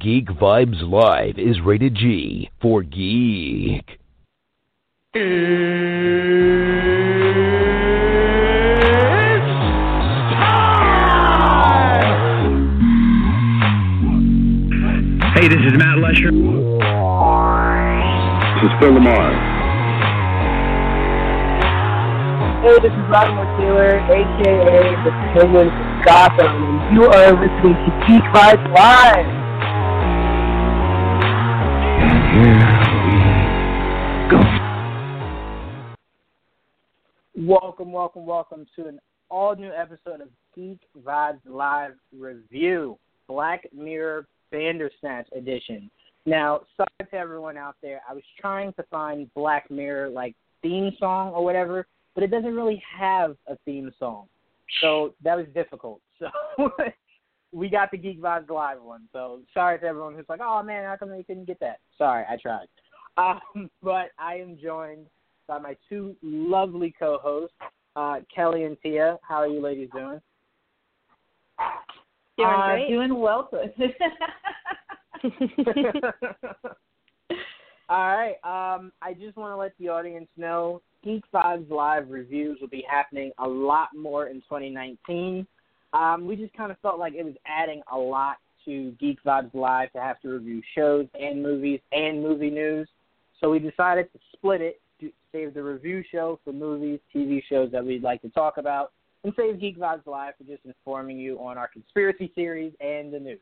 Geek Vibes Live is rated G for geek. Hey, this is Matt Lesher. This is Phil LaMarr. Hey, this is Vladimir Taylor, aka the Penguin from Gotham, and you are listening to Geek Vibes Live. Welcome, welcome, welcome to an all new episode of Geek Vibes Live Review, Black Mirror Bandersnatch Edition. Now, sorry to everyone out there, I was trying to find Black Mirror like theme song or whatever, but it doesn't really have a theme song. So that was difficult. So we got the Geek Vibes Live one. So sorry to everyone who's like, oh man, how come they couldn't get that? Sorry, I tried. Um, but I am joined by my two lovely co-hosts, uh, Kelly and Tia. How are you ladies doing? Doing Uh, great. Doing well. All right. Um, I just want to let the audience know Geek Vibes Live reviews will be happening a lot more in 2019. Um, we just kind of felt like it was adding a lot to Geek Vibes Live to have to review shows and movies and movie news. So we decided to split it to save the review show for movies, TV shows that we'd like to talk about, and save Geek Vibes Live for just informing you on our conspiracy series and the news.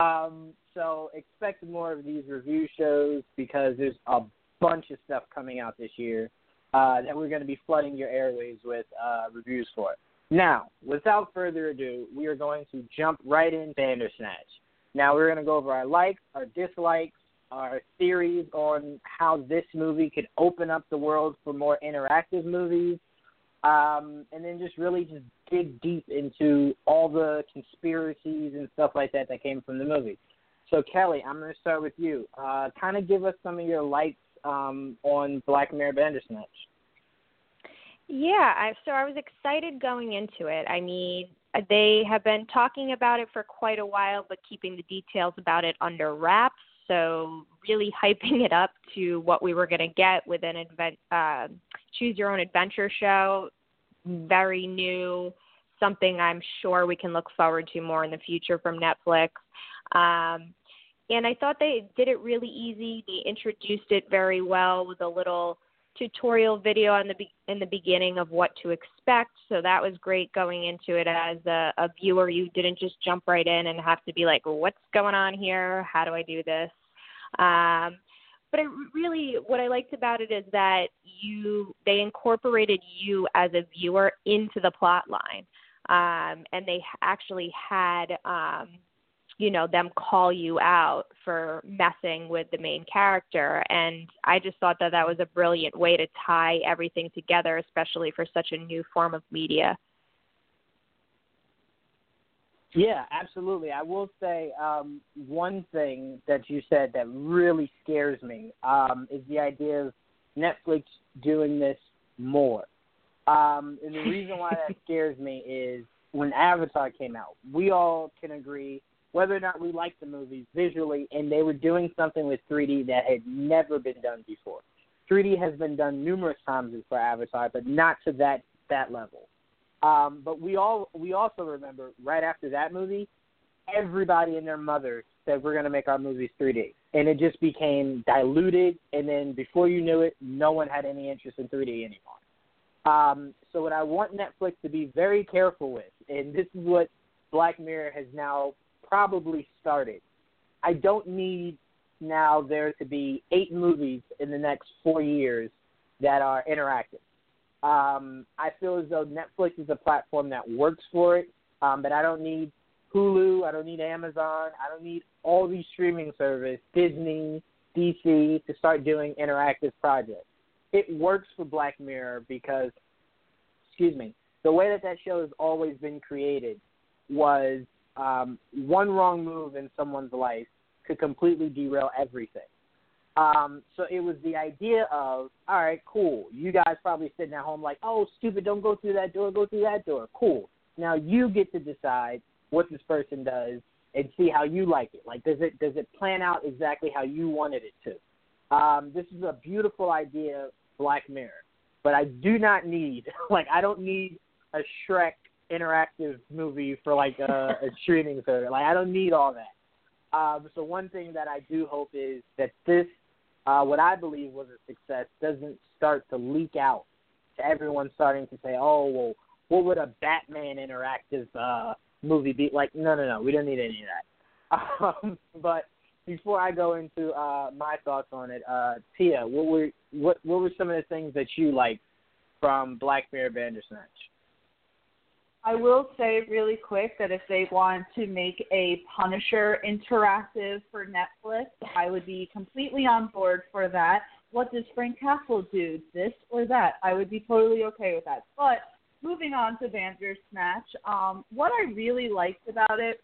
Um, so expect more of these review shows because there's a bunch of stuff coming out this year uh, that we're going to be flooding your airways with uh, reviews for. Now, without further ado, we are going to jump right in Bandersnatch. Now we're going to go over our likes, our dislikes, our theories on how this movie could open up the world for more interactive movies, um, and then just really just dig deep into all the conspiracies and stuff like that that came from the movie. So Kelly, I'm going to start with you. Uh, kind of give us some of your likes um, on Black Mirror Bandersnatch. Yeah, I, so I was excited going into it. I mean, uh, they have been talking about it for quite a while, but keeping the details about it under wraps. So really hyping it up to what we were going to get with an event, uh, choose your own adventure show. Very new, something I'm sure we can look forward to more in the future from Netflix. Um, and I thought they did it really easy. They introduced it very well with a little tutorial video on the be- in the beginning of what to expect. So that was great going into it as a, a viewer. You didn't just jump right in and have to be like, "What's going on here? How do I do this?" Um, but I really, what I liked about it is that you they incorporated you as a viewer into the plot line, um, and they actually had. Um, you know them call you out for messing with the main character and i just thought that that was a brilliant way to tie everything together especially for such a new form of media Yeah, absolutely. I will say um, one thing that you said that really scares me um, is the idea of Netflix doing this more. Um, and the reason why that scares me is when Avatar came out, we all can agree whether or not we like the movies visually, and they were doing something with 3D that had never been done before. 3D has been done numerous times for Avatar, but not to that that level. Um, but we all we also remember right after that movie, everybody and their mother said we're going to make our movies 3D, and it just became diluted. And then before you knew it, no one had any interest in 3D anymore. Um, so what I want Netflix to be very careful with, and this is what Black Mirror has now probably started. I don't need now there to be eight movies in the next four years that are interactive. Um, I feel as though Netflix is a platform that works for it, um, but I don't need Hulu, I don't need Amazon, I don't need all these streaming services, Disney, DC, to start doing interactive projects. It works for Black Mirror because, excuse me, the way that that show has always been created was um, one wrong move in someone's life could completely derail everything. Um, so it was the idea of, all right, cool. You guys probably sitting at home like, oh, stupid, don't go through that door, go through that door. Cool. Now you get to decide what this person does and see how you like it. Like, does it does it plan out exactly how you wanted it to? Um, this is a beautiful idea, Black Mirror, but I do not need like I don't need a Shrek interactive movie for like a, a streaming service. Like I don't need all that. Um, so one thing that I do hope is that this, uh, what I believe was a success, doesn't start to leak out to everyone starting to say, oh well, what would a Batman interactive uh, movie be like? No, no, no, we don't need any of that. Um, but before I go into uh, my thoughts on it, uh, Tia, what were what what were some of the things that you liked from Black Mirror Bandersnatch? I will say really quick that if they want to make a Punisher interactive for Netflix, I would be completely on board for that. What does Frank Castle do? This or that? I would be totally okay with that. But moving on to Bandersnatch, um, what I really liked about it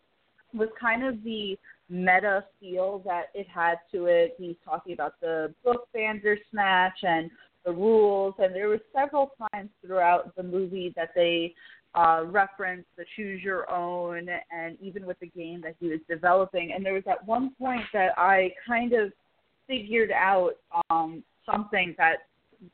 was kind of the meta feel that it had to it. He's talking about the book Bandersnatch and the rules, and there were several times throughout the movie that they uh, reference the choose your own and even with the game that he was developing. And there was at one point that I kind of figured out um, something that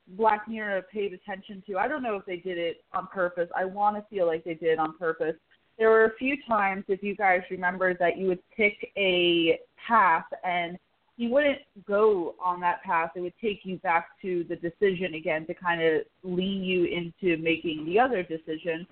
Black Mirror paid attention to. I don't know if they did it on purpose. I want to feel like they did on purpose. There were a few times, if you guys remember, that you would pick a path and you wouldn't go on that path. It would take you back to the decision again to kind of lean you into making the other decision.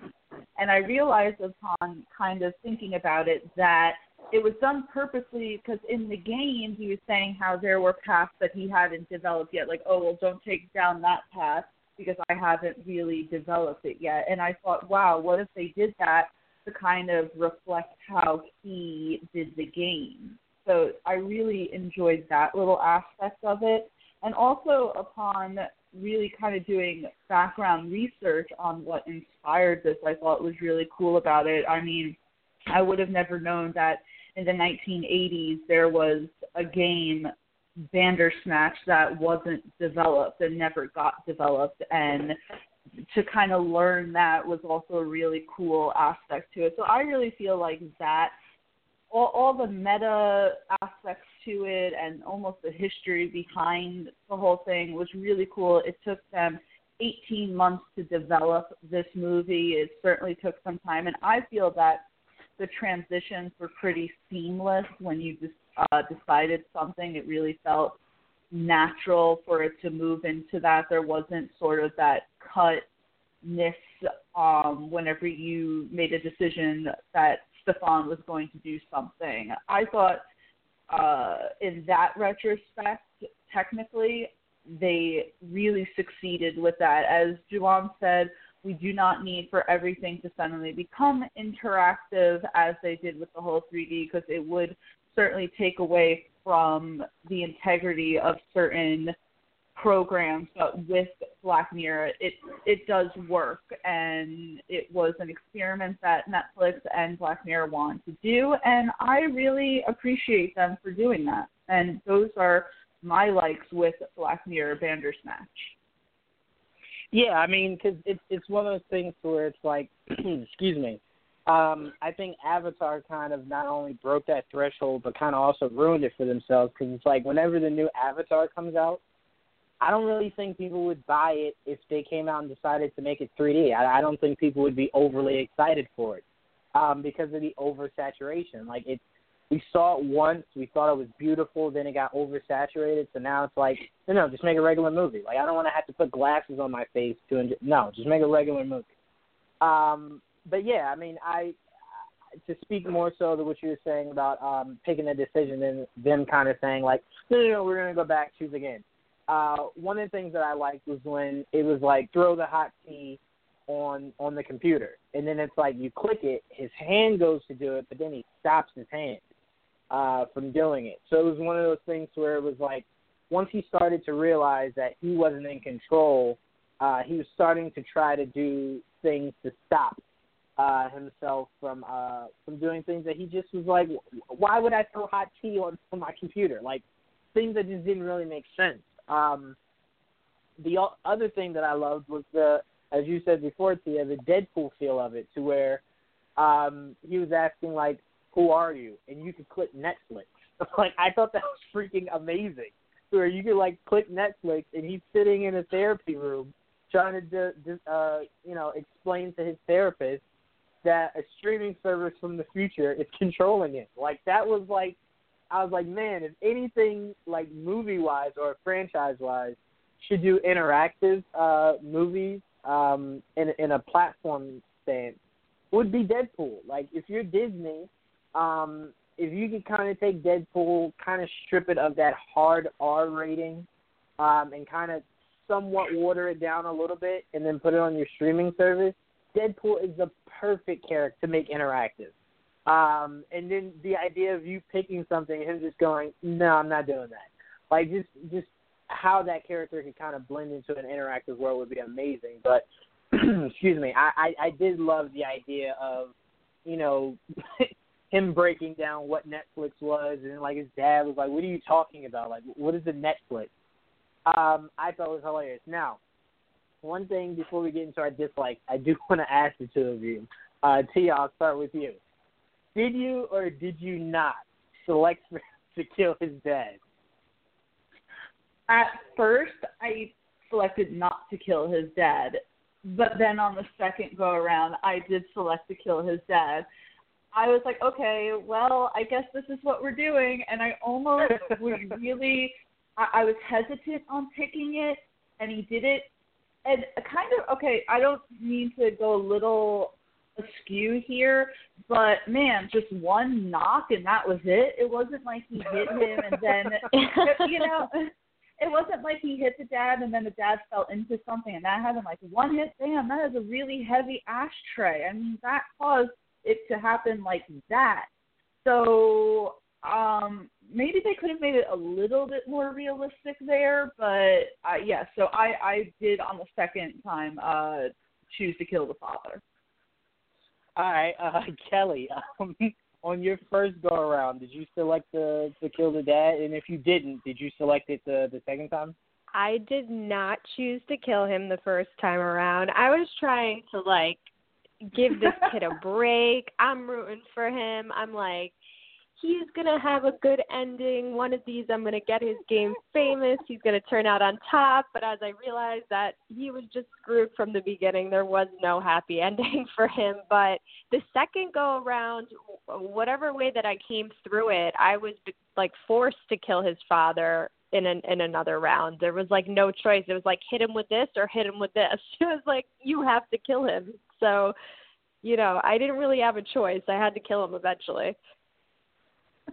And I realized upon kind of thinking about it that it was done purposely because in the game he was saying how there were paths that he hadn't developed yet. Like, oh, well, don't take down that path because I haven't really developed it yet. And I thought, wow, what if they did that to kind of reflect how he did the game? So I really enjoyed that little aspect of it. And also upon really kind of doing background research on what inspired this, I thought was really cool about it. I mean, I would have never known that in the 1980s there was a game Bandersnatch that wasn't developed and never got developed and to kind of learn that was also a really cool aspect to it. So I really feel like that all, all the meta aspects to it and almost the history behind the whole thing was really cool. It took them 18 months to develop this movie. It certainly took some time, and I feel that the transitions were pretty seamless when you just uh, decided something. It really felt natural for it to move into that. There wasn't sort of that cutness um, whenever you made a decision that Stefan was going to do something. I thought uh, in that retrospect, technically, they really succeeded with that. As Juwan said, we do not need for everything to suddenly become interactive as they did with the whole 3D because it would certainly take away from the integrity of certain programs, but with Black Mirror, it it does work, and it was an experiment that Netflix and Black Mirror want to do, and I really appreciate them for doing that. And those are my likes with Black Mirror Bandersnatch. Yeah, I mean, because it's it's one of those things where it's like, excuse me, um, I think Avatar kind of not only broke that threshold, but kind of also ruined it for themselves. Because it's like whenever the new Avatar comes out, I don't really think people would buy it if they came out and decided to make it 3D. I, I don't think people would be overly excited for it um, because of the oversaturation. Like it, we saw it once, we thought it was beautiful, then it got oversaturated. So now it's like, no, no, just make a regular movie. Like I don't want to have to put glasses on my face to enjoy. No, just make a regular movie. Um, but yeah, I mean, I to speak more so to what you were saying about um, picking a decision and them kind of saying like, no, no, no, we're gonna go back, choose again uh, one of the things that I liked was when it was like throw the hot tea on on the computer, and then it's like you click it, his hand goes to do it, but then he stops his hand uh, from doing it. So it was one of those things where it was like once he started to realize that he wasn't in control, uh, he was starting to try to do things to stop uh, himself from uh, from doing things that he just was like, why would I throw hot tea on, on my computer? Like things that just didn't really make sense. Um, the other thing that I loved was the, as you said before, Tia, the Deadpool feel of it, to where um, he was asking like, who are you? And you could click Netflix. like I thought that was freaking amazing. Where you could like click Netflix and he's sitting in a therapy room trying to do, uh, you know explain to his therapist that a streaming service from the future is controlling it. Like that was like I was like, man, if anything like movie wise or franchise wise should do interactive uh movies um in in a platform stance would be Deadpool. Like if you're Disney, um if you could kind of take Deadpool, kind of strip it of that hard R rating, um, and kind of somewhat water it down a little bit, and then put it on your streaming service, Deadpool is the perfect character to make interactive. Um, and then the idea of you picking something and him just going, no, I'm not doing that. Like just just how that character could kind of blend into an interactive world would be amazing. But excuse me, I, I I did love the idea of you know him breaking down what Netflix was, and like his dad was like, "What are you talking about? Like, what is a Netflix?" Um, I thought was hilarious. Now, one thing before we get into our dislikes, I do want to ask the two of you. Uh, Tia, I'll start with you. Did you or did you not select to kill his dad? At first, I selected not to kill his dad, but then on the second go around, I did select to kill his dad. I was like, okay, well, I guess this is what we're doing, and I almost was really, I, I was hesitant on picking it, and he did it, and kind of okay. I don't mean to go a little askew here, but man, just one knock and that was it. It wasn't like he hit him and then you know it wasn't like he hit the dad and then the dad fell into something and that happened like one hit damn that is a really heavy ashtray. I mean that caused it to happen like that. So um maybe they could have made it a little bit more realistic there, but uh, yeah, so I I did on the second time uh choose to kill the father. All right, uh, Kelly. Um, on your first go around, did you select the to kill the dad? And if you didn't, did you select it the the second time? I did not choose to kill him the first time around. I was trying to like give this kid a break. I'm rooting for him. I'm like, he's gonna have a good ending. One of these, I'm gonna get his game famous. He's gonna turn out on top. But as I realized that he was just screwed from the beginning, there was no happy ending for him. But the second go around, whatever way that I came through it, I was like forced to kill his father in an in another round. There was like no choice. It was like hit him with this or hit him with this. It was like you have to kill him. So, you know, I didn't really have a choice. I had to kill him eventually.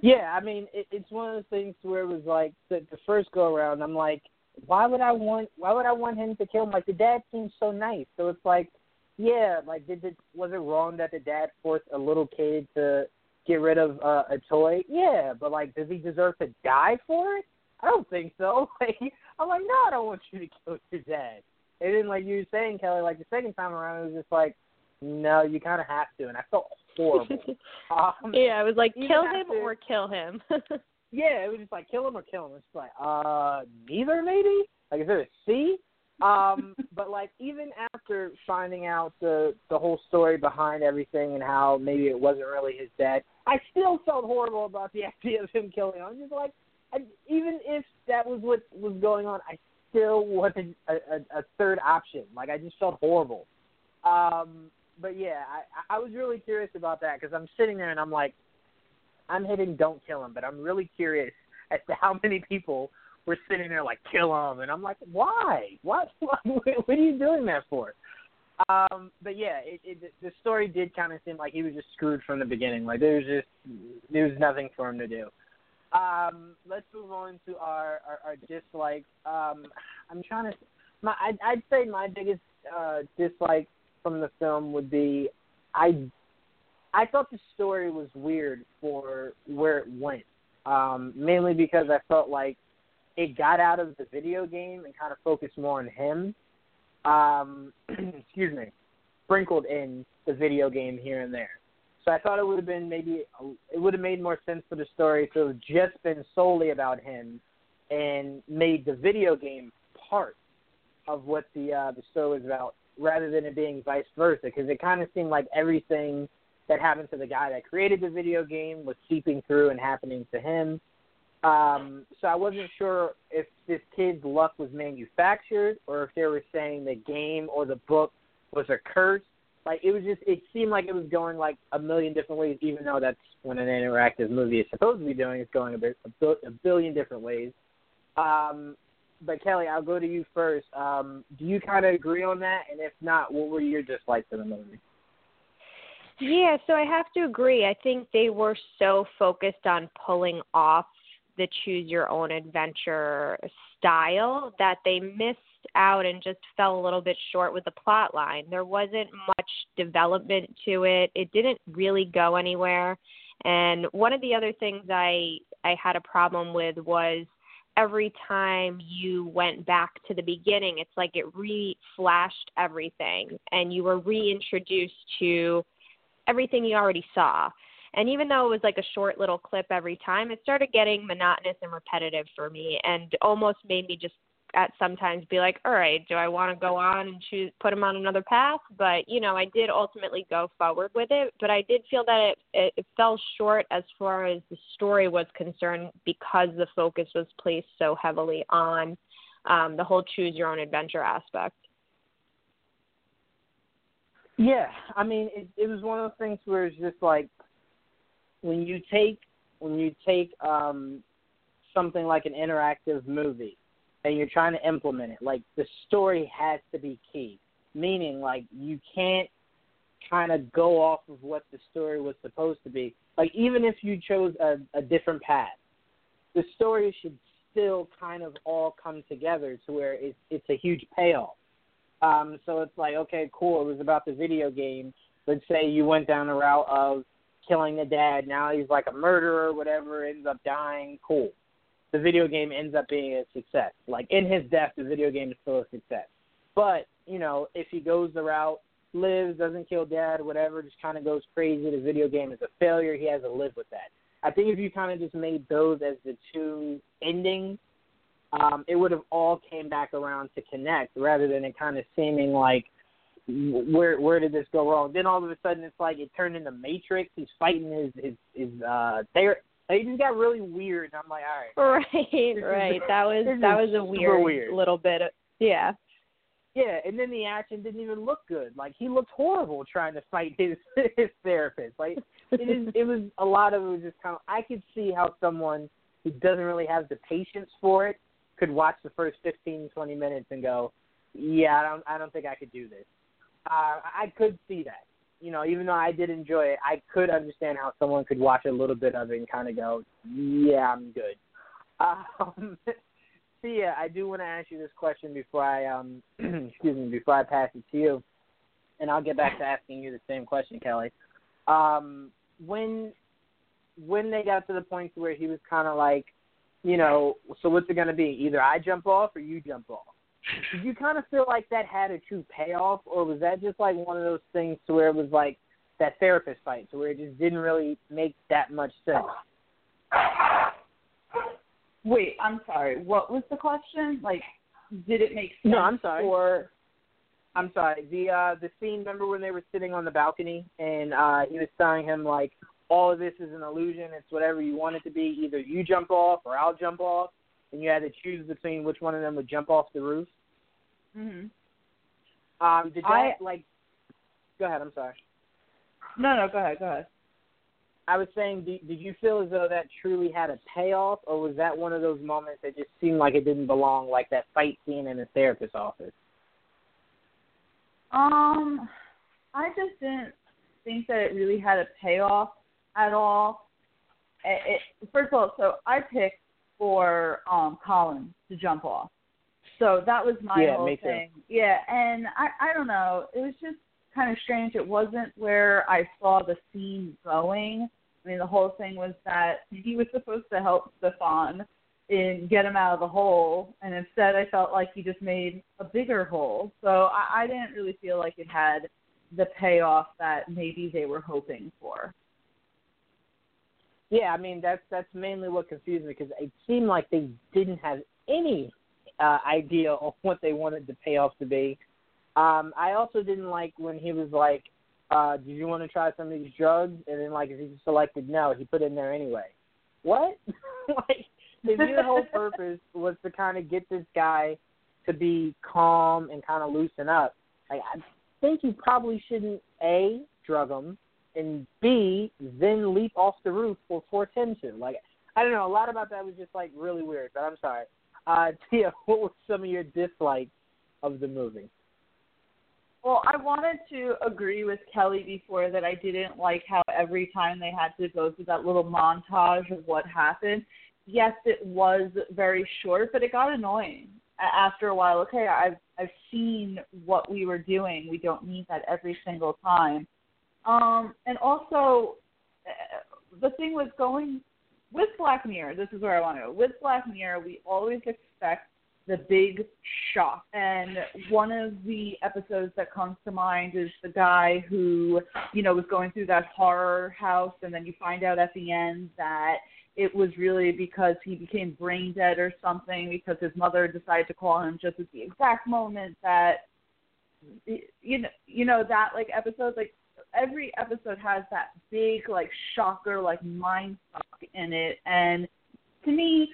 Yeah, I mean, it, it's one of those things where it was like the, the first go around. I'm like, why would I want? Why would I want him to kill him? Like the dad seems so nice, so it's like, yeah, like did it was it wrong that the dad forced a little kid to get rid of uh, a toy? Yeah, but like, does he deserve to die for it? I don't think so. Like, I'm like, no, I don't want you to kill your dad. And then, like you were saying, Kelly, like the second time around, it was just like, no, you kind of have to, and I felt horrible. um, yeah, I was like, kill him to, or kill him. yeah, it was just like kill him or kill him. It's like, uh, neither maybe. Like, is there a C? um, but like even after finding out the the whole story behind everything and how maybe it wasn't really his dad, I still felt horrible about the idea of him killing him. I'm just like, I, even if that was what was going on, I still wanted a, a, a third option. Like I just felt horrible. Um, but yeah, I, I was really curious about that because I'm sitting there and I'm like, I'm hitting don't kill him, but I'm really curious as to how many people were sitting there like kill him, and I'm like, why? What? What, what are you doing that for? Um, but yeah, it, it, the story did kind of seem like he was just screwed from the beginning. Like there was just there was nothing for him to do. Um, let's move on to our our, our dislikes. Um, I'm trying to. My I'd, I'd say my biggest uh, dislike from the film would be I I thought the story was weird for where it went. Um, mainly because I felt like it got out of the video game and kind of focused more on him. Um, excuse me, sprinkled in the video game here and there. So I thought it would have been maybe it would have made more sense for the story to have just been solely about him and made the video game part of what the uh, the story was about rather than it being vice versa because it kind of seemed like everything that happened to the guy that created the video game was seeping through and happening to him. Um, so I wasn't sure if this kid's luck was manufactured or if they were saying the game or the book was a curse. Like it was just, it seemed like it was going like a million different ways, even though that's when an interactive movie is supposed to be doing. It's going a, bit, a, billion different ways. Um, but Kelly, I'll go to you first. Um, do you kind of agree on that? And if not, what were your dislikes in the movie? Yeah, so I have to agree. I think they were so focused on pulling off the choose your own adventure style that they missed out and just fell a little bit short with the plot line. There wasn't much development to it. It didn't really go anywhere. And one of the other things I I had a problem with was every time you went back to the beginning, it's like it re-flashed everything and you were reintroduced to everything you already saw. And even though it was like a short little clip every time, it started getting monotonous and repetitive for me and almost made me just at sometimes be like, all right, do I want to go on and choose put him on another path? But you know, I did ultimately go forward with it, but I did feel that it, it it fell short as far as the story was concerned because the focus was placed so heavily on um, the whole choose your own adventure aspect. Yeah, I mean, it, it was one of those things where it's just like when you take when you take um, something like an interactive movie and you're trying to implement it, like the story has to be key. Meaning, like you can't kind of go off of what the story was supposed to be. Like even if you chose a, a different path, the story should still kind of all come together to where it's it's a huge payoff. Um, so it's like, okay, cool. It was about the video game. Let's say you went down the route of killing the dad. Now he's like a murderer, whatever. Ends up dying. Cool. The video game ends up being a success. Like in his death, the video game is still a success. But you know, if he goes the route, lives, doesn't kill dad, whatever, just kind of goes crazy, the video game is a failure. He has to live with that. I think if you kind of just made those as the two endings, um, it would have all came back around to connect rather than it kind of seeming like where where did this go wrong? Then all of a sudden it's like it turned into Matrix. He's fighting his his his uh there it just got really weird I'm like, all right. Right, right. That was that was a weird, weird little bit of yeah. Yeah, and then the action didn't even look good. Like he looked horrible trying to fight his his therapist. Like it is it was a lot of it was just kind of I could see how someone who doesn't really have the patience for it could watch the first 15, 20 minutes and go, yeah, I don't, I don't think I could do this. Uh, I could see that. You know, even though I did enjoy it, I could understand how someone could watch a little bit of it and kind of go, yeah, I'm good. Um, Tia, I do want to ask you this question before I, um, excuse me, before I pass it to you, and I'll get back to asking you the same question, Kelly. Um, when when they got to the point where he was kind of like, you know, so what's it going to be? Either I jump off or you jump off. Did you kind of feel like that had a true payoff, or was that just like one of those things to where it was like that therapist fight, to where it just didn't really make that much sense? Wait, I'm sorry. What was the question? Like, did it make sense? No, I'm sorry. Or I'm sorry. The uh the scene. Remember when they were sitting on the balcony and uh he was telling him like, all of this is an illusion. It's whatever you want it to be. Either you jump off or I'll jump off, and you had to choose between which one of them would jump off the roof. Mhm. Um, did that I, like? Go ahead. I'm sorry. No, no. Go ahead. Go ahead. I was saying, did, did you feel as though that truly had a payoff, or was that one of those moments that just seemed like it didn't belong, like that fight scene in the therapist's office? Um, I just didn't think that it really had a payoff at all. It, it, first of all, so I picked for um Colin to jump off. So that was my yeah, whole thing. Yeah, and I I don't know, it was just kind of strange. It wasn't where I saw the scene going. I mean, the whole thing was that he was supposed to help Stefan and get him out of the hole, and instead I felt like he just made a bigger hole. So I, I didn't really feel like it had the payoff that maybe they were hoping for. Yeah, I mean that's that's mainly what confused me because it seemed like they didn't have any uh, idea of what they wanted the payoff to be. Um, I also didn't like when he was like, uh, did you want to try some of these drugs? And then like if he selected no, he put it in there anyway. What? like your whole purpose was to kind of get this guy to be calm and kind of loosen up, like I think you probably shouldn't a drug him and b then leap off the roof or force to. Like I don't know, a lot about that was just like really weird. But I'm sorry. Uh, Tia, what were some of your dislikes of the movie? Well, I wanted to agree with Kelly before that I didn't like how every time they had to go through that little montage of what happened. Yes, it was very short, but it got annoying after a while. Okay, I've I've seen what we were doing. We don't need that every single time. Um, and also, uh, the thing was going with Black Mirror. This is where I want to go. With Black Mirror, we always expect the big shock. And one of the episodes that comes to mind is the guy who, you know, was going through that horror house, and then you find out at the end that it was really because he became brain dead or something because his mother decided to call him just at the exact moment that you know you know that like episode like every episode has that big like shocker like mind fuck in it and to me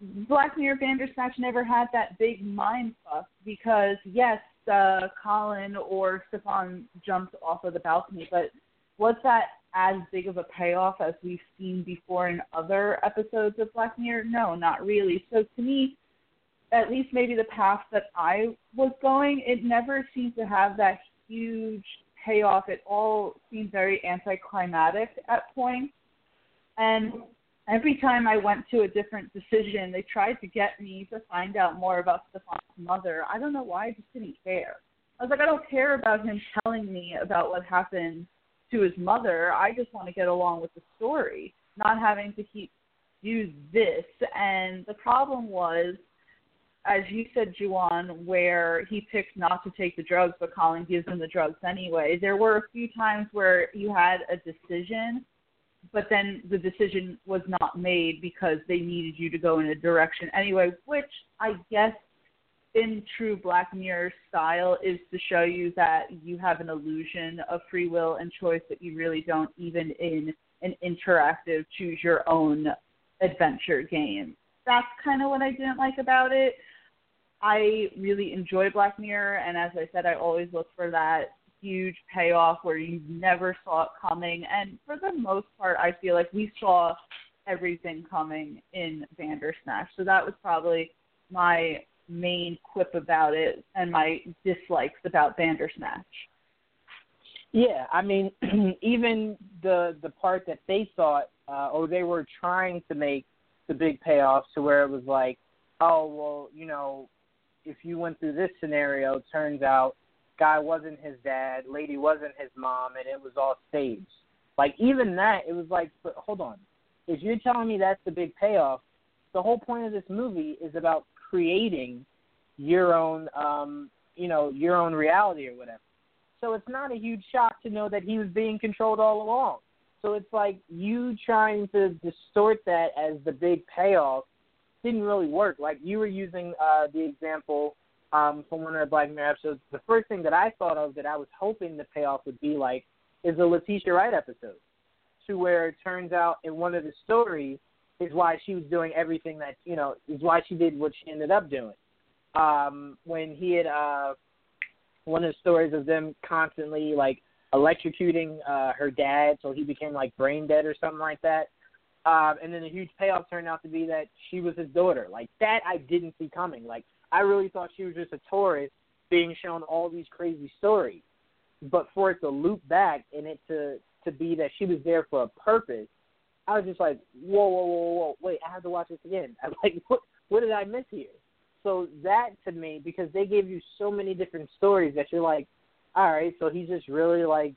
Black Mirror Bandersnatch never had that big mind fuck because yes, uh, Colin or Stefan jumped off of the balcony, but was that as big of a payoff as we've seen before in other episodes of Black Mirror? No, not really. So to me, at least maybe the path that I was going, it never seemed to have that huge payoff. It all seemed very anticlimactic at points. And every time I went to a different decision, they tried to get me to find out more about Stefan's mother. I don't know why, I just didn't care. I was like, I don't care about him telling me about what happened to his mother. I just want to get along with the story, not having to keep use this. And the problem was, as you said, Juwan, where he picked not to take the drugs, but Colin gives him the drugs anyway. There were a few times where you had a decision but then the decision was not made because they needed you to go in a direction anyway, which I guess in true Black Mirror style is to show you that you have an illusion of free will and choice that you really don't even in an interactive choose your own adventure game. That's kind of what I didn't like about it. I really enjoy Black Mirror and as I said I always look for that huge payoff where you never saw it coming. And for the most part, I feel like we saw everything coming in Bandersnatch. So that was probably my main quip about it and my dislikes about Bandersnatch. Yeah, I mean, even the the part that they thought, uh, or they were trying to make the big payoff to where it was like, oh well, you know, if you went through this scenario, it turns out guy wasn't his dad, lady wasn't his mom, and it was all staged. Like even that, it was like, but hold on, if you're telling me that's the big payoff, the whole point of this movie is about creating your own, um, you know, your own reality or whatever. So it's not a huge shock to know that he was being controlled all along. So it's like you trying to distort that as the big payoff didn't really work. Like you were using uh, the example um, from one of the Black Mirror episodes, the first thing that I thought of that I was hoping the payoff would be like is the Letitia Wright episode, to where it turns out in one of the stories is why she was doing everything that you know is why she did what she ended up doing. Um, when he had uh, one of the stories of them constantly like electrocuting uh, her dad, so he became like brain dead or something like that. Um, and then the huge payoff turned out to be that she was his daughter. Like that, I didn't see coming. Like I really thought she was just a tourist being shown all these crazy stories. But for it to loop back and it to to be that she was there for a purpose, I was just like, whoa, whoa, whoa, whoa, wait, I have to watch this again. I'm like, what what did I miss here? So that to me, because they gave you so many different stories that you're like, all right, so he's just really like,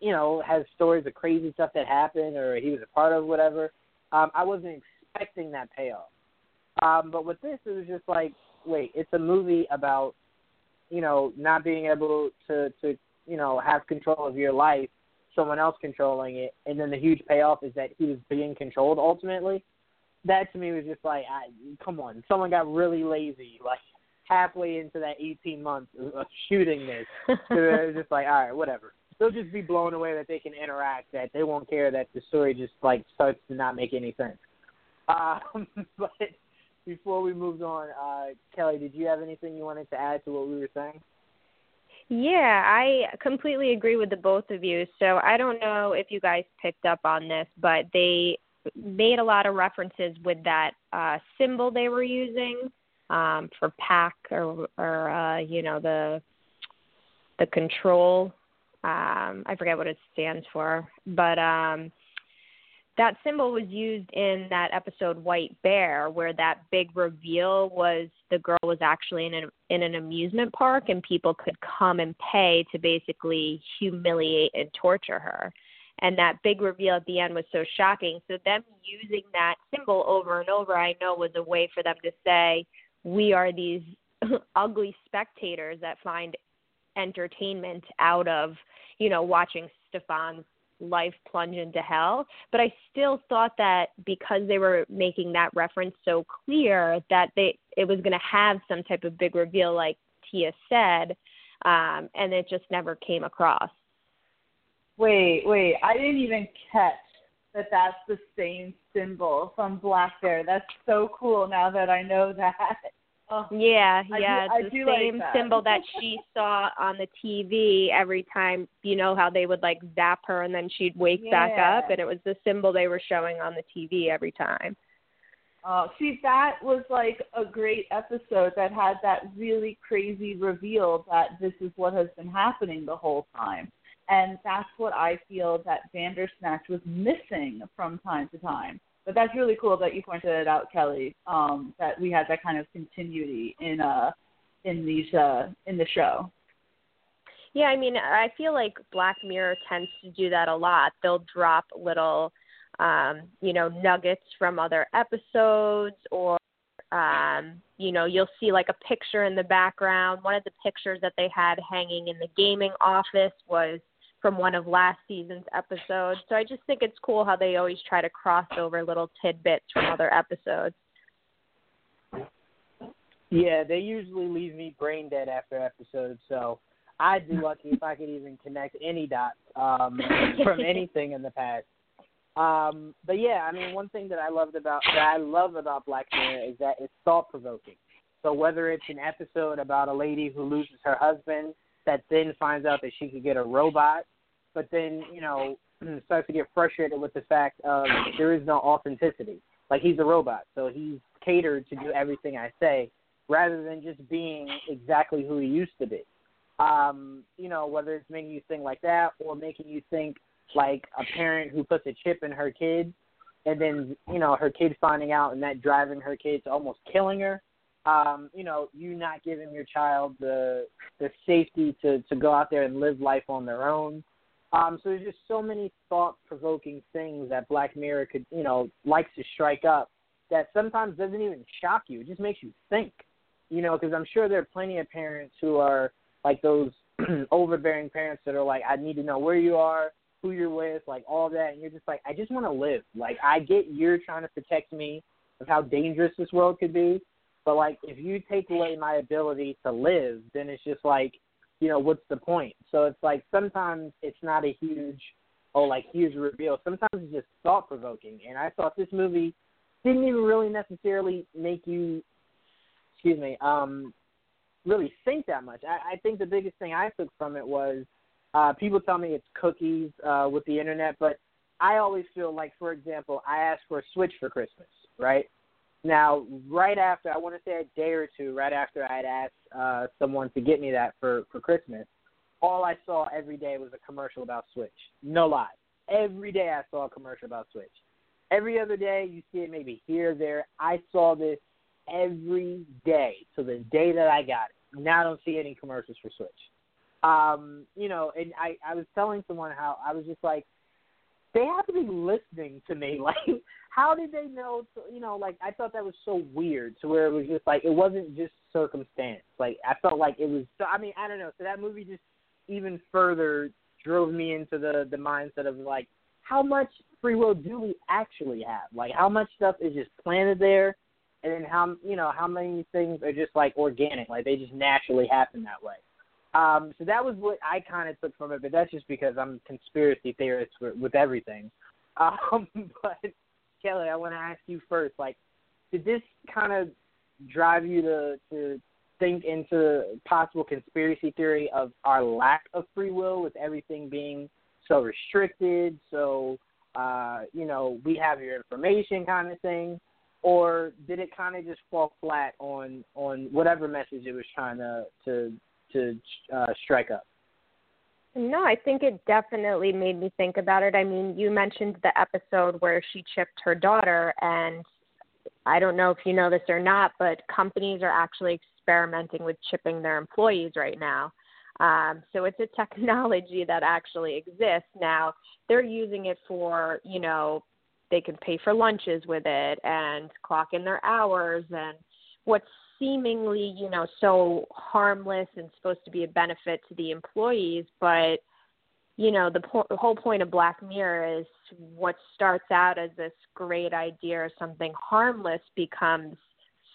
you know, has stories of crazy stuff that happened or he was a part of whatever. Um, I wasn't expecting that payoff. Um, but with this, it was just like, wait, it's a movie about you know not being able to to you know have control of your life, someone else controlling it, and then the huge payoff is that he was being controlled ultimately. That to me was just like, I, come on, someone got really lazy like halfway into that 18 months of shooting this. so it was just like, all right, whatever. They'll just be blown away that they can interact. That they won't care that the story just like starts to not make any sense. Um, but before we moved on, uh, Kelly, did you have anything you wanted to add to what we were saying? Yeah, I completely agree with the both of you. So I don't know if you guys picked up on this, but they made a lot of references with that uh, symbol they were using um, for pack or, or uh, you know the the control. Um, I forget what it stands for, but um, that symbol was used in that episode White Bear, where that big reveal was the girl was actually in an in an amusement park, and people could come and pay to basically humiliate and torture her. And that big reveal at the end was so shocking. So them using that symbol over and over, I know, was a way for them to say, "We are these ugly spectators that find entertainment out of, you know, watching Stefan's life plunge into hell. But I still thought that because they were making that reference so clear that they it was going to have some type of big reveal, like Tia said, um, and it just never came across. Wait, wait! I didn't even catch that that's the same symbol from Black Bear. That's so cool now that I know that. Oh, yeah, yeah, do, it's the like same that. symbol that she saw on the TV every time. You know how they would like zap her and then she'd wake back up, and it was the symbol they were showing on the TV every time. Uh, see, that was like a great episode that had that really crazy reveal that this is what has been happening the whole time. And that's what I feel that Bandersnatch was missing from time to time. But that's really cool that you pointed it out, Kelly, um, that we had that kind of continuity in uh in these uh in the show. Yeah, I mean, I feel like Black Mirror tends to do that a lot. They'll drop little, um, you know, nuggets from other episodes, or, um, you know, you'll see like a picture in the background. One of the pictures that they had hanging in the gaming office was from one of last season's episodes. So I just think it's cool how they always try to cross over little tidbits from other episodes. Yeah, they usually leave me brain dead after episodes, so I'd be lucky if I could even connect any dots um, from anything in the past. Um, but yeah, I mean, one thing that I loved about that I love about Black Mirror is that it's thought provoking. So whether it's an episode about a lady who loses her husband that then finds out that she could get a robot, but then you know starts to get frustrated with the fact of there is no authenticity. Like he's a robot, so he's catered to do everything I say, rather than just being exactly who he used to be. Um, you know, whether it's making you think like that or making you think like a parent who puts a chip in her kid and then, you know, her kid finding out and that driving her kid to almost killing her. Um, you know, you not giving your child the the safety to, to go out there and live life on their own. Um, so there's just so many thought provoking things that Black Mirror could, you know, likes to strike up that sometimes doesn't even shock you. It just makes you think, you know, because I'm sure there are plenty of parents who are like those overbearing parents that are like, I need to know where you are, who you're with, like all that, and you're just like, I just want to live. Like I get you're trying to protect me of how dangerous this world could be, but like if you take away my ability to live, then it's just like, you know, what's the point? So it's like sometimes it's not a huge, oh, like huge reveal. Sometimes it's just thought provoking, and I thought this movie didn't even really necessarily make you, excuse me, um, really think that much. I, I think the biggest thing I took from it was uh, people tell me it's cookies uh, with the internet, but I always feel like, for example, I asked for a Switch for Christmas, right? Now, right after, I want to say a day or two, right after I had asked uh, someone to get me that for for Christmas, all I saw every day was a commercial about Switch. No lie, every day I saw a commercial about Switch. Every other day, you see it maybe here or there. I saw this every day to the day that I got it. Now I don't see any commercials for Switch. Um, you know, and I I was telling someone how I was just like, they have to be listening to me. Like, how did they know? To, you know, like I thought that was so weird. To where it was just like it wasn't just circumstance. Like I felt like it was. So I mean, I don't know. So that movie just even further drove me into the the mindset of like, how much free will do we actually have? Like, how much stuff is just planted there, and then how you know how many things are just like organic, like they just naturally happen that way. Um, so that was what I kind of took from it, but that's just because I'm a conspiracy theorist with, with everything. Um, but Kelly, I want to ask you first, like, did this kind of drive you to to think into possible conspiracy theory of our lack of free will with everything being so restricted, so uh, you know, we have your information kind of thing, or did it kind of just fall flat on on whatever message it was trying to to to uh, strike up? No, I think it definitely made me think about it. I mean, you mentioned the episode where she chipped her daughter, and I don't know if you know this or not, but companies are actually experimenting with chipping their employees right now. Um, so it's a technology that actually exists now. They're using it for, you know, they can pay for lunches with it and clock in their hours and what's seemingly, you know, so harmless and supposed to be a benefit to the employees, but you know, the, po- the whole point of Black Mirror is what starts out as this great idea or something harmless becomes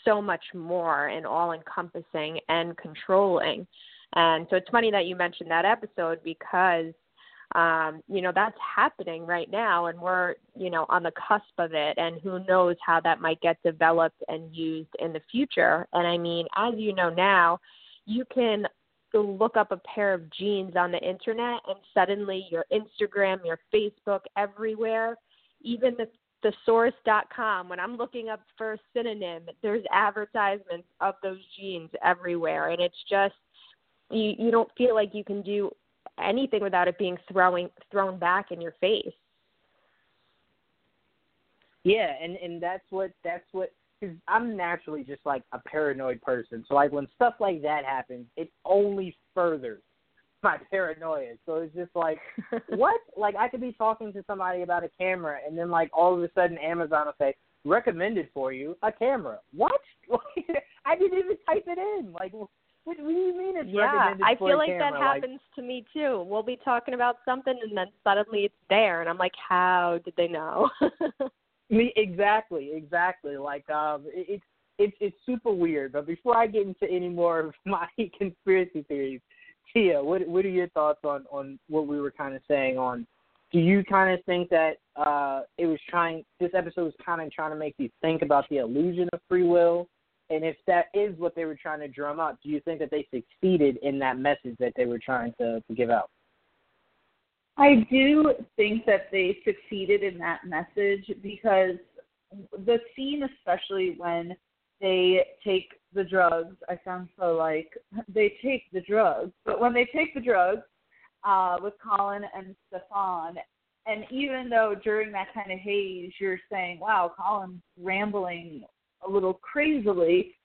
so much more and all encompassing and controlling. And so it's funny that you mentioned that episode because um, you know, that's happening right now and we're, you know, on the cusp of it and who knows how that might get developed and used in the future. And I mean, as you know now, you can look up a pair of jeans on the internet and suddenly your Instagram, your Facebook, everywhere, even the thesaurus.com when i'm looking up for a synonym there's advertisements of those jeans everywhere and it's just you you don't feel like you can do anything without it being throwing thrown back in your face. Yeah, and and that's what that's what because I'm naturally just like a paranoid person. So like when stuff like that happens, it only furthers my paranoia. So it's just like, what? Like I could be talking to somebody about a camera, and then like all of a sudden Amazon will say recommended for you a camera. What? I didn't even type it in. Like what, what do you mean it's yeah, I feel like camera? that happens like, to me too. We'll be talking about something and then suddenly it's there, and I'm like, how did they know? me exactly, exactly. Like um, it, it's it's it's super weird. But before I get into any more of my conspiracy theories, Tia, what what are your thoughts on on what we were kind of saying on? Do you kind of think that uh, it was trying? This episode was kind of trying to make you think about the illusion of free will and if that is what they were trying to drum up, do you think that they succeeded in that message that they were trying to, to give out? I do think that they succeeded in that message because the scene, especially when they take the drugs, I sound so like they take the drugs, but when they take the drugs uh, with Colin and Stefan, and even though during that kind of haze you're saying, wow, Colin's rambling a little crazily,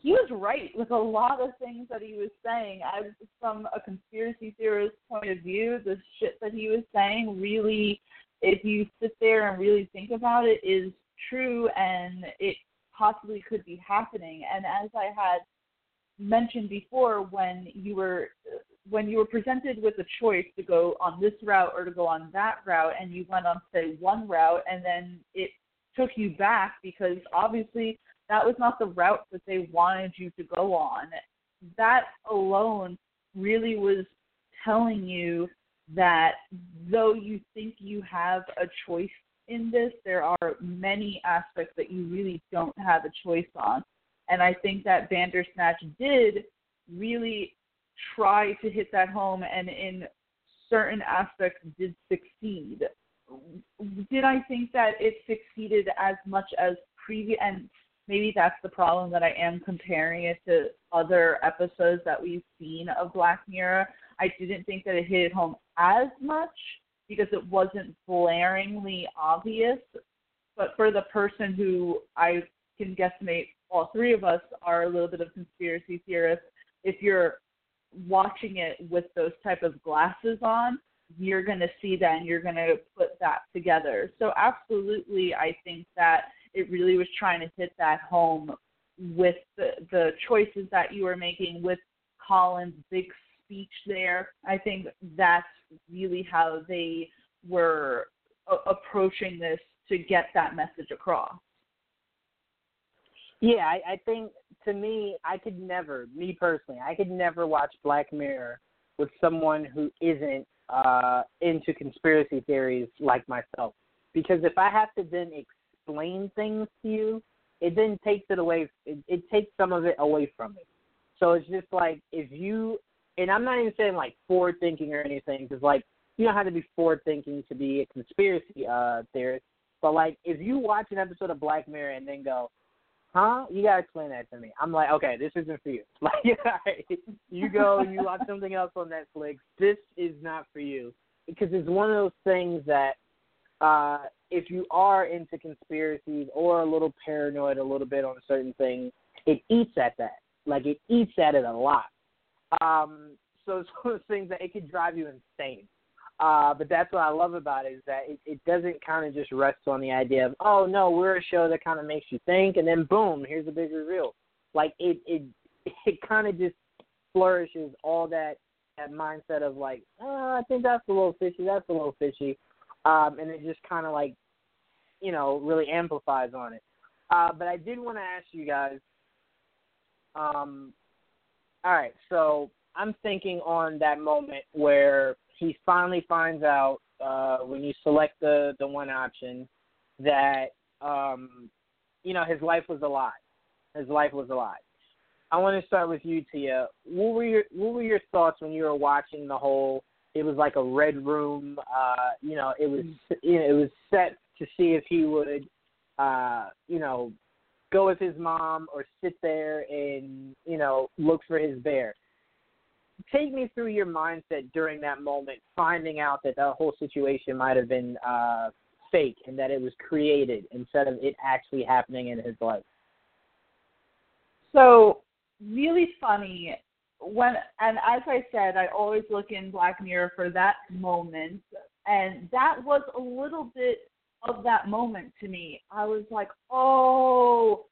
he was right with a lot of things that he was saying. As from a conspiracy theorist point of view, the shit that he was saying really, if you sit there and really think about it, is true and it possibly could be happening. And as I had mentioned before, when you were when you were presented with a choice to go on this route or to go on that route, and you went on say one route, and then it took you back because obviously that was not the route that they wanted you to go on. That alone really was telling you that though you think you have a choice in this, there are many aspects that you really don't have a choice on. And I think that Bandersnatch did really try to hit that home and in certain aspects did succeed did I think that it succeeded as much as previous? And maybe that's the problem that I am comparing it to other episodes that we've seen of Black Mirror. I didn't think that it hit home as much because it wasn't blaringly obvious. But for the person who I can guesstimate, all three of us are a little bit of conspiracy theorists. If you're watching it with those type of glasses on, you're going to see that and you're going to put that together. So, absolutely, I think that it really was trying to hit that home with the, the choices that you were making with Colin's big speech there. I think that's really how they were a- approaching this to get that message across. Yeah, I, I think to me, I could never, me personally, I could never watch Black Mirror with someone who isn't uh into conspiracy theories like myself. Because if I have to then explain things to you, it then takes it away. It, it takes some of it away from me. So it's just like if you, and I'm not even saying like forward thinking or anything, because like you don't have to be forward thinking to be a conspiracy uh theorist. But like if you watch an episode of Black Mirror and then go, huh? You gotta explain that to me. I'm like, okay, this isn't for you. Like, you go, you watch something else on Netflix. This is not for you because it's one of those things that uh, if you are into conspiracies or a little paranoid a little bit on a certain things, it eats at that. Like it eats at it a lot. Um, so it's one of those things that it can drive you insane. Uh, but that's what I love about it is that it, it doesn't kind of just rest on the idea of oh no we're a show that kind of makes you think and then boom here's a big reveal. Like it it it kind of just flourishes all that that mindset of like oh, I think that's a little fishy that's a little fishy, um, and it just kind of like you know really amplifies on it. Uh, but I did want to ask you guys. Um, all right, so I'm thinking on that moment where he finally finds out uh, when you select the the one option that um, you know his life was a lie. His life was a lie. I want to start with you, Tia. What were your what were your thoughts when you were watching the whole? It was like a red room. Uh, you know, it was you know, it was set to see if he would, uh, you know, go with his mom or sit there and you know look for his bear take me through your mindset during that moment, finding out that the whole situation might have been uh, fake and that it was created instead of it actually happening in his life. So really funny when and as I said, I always look in Black Mirror for that moment, and that was a little bit of that moment to me. I was like, oh,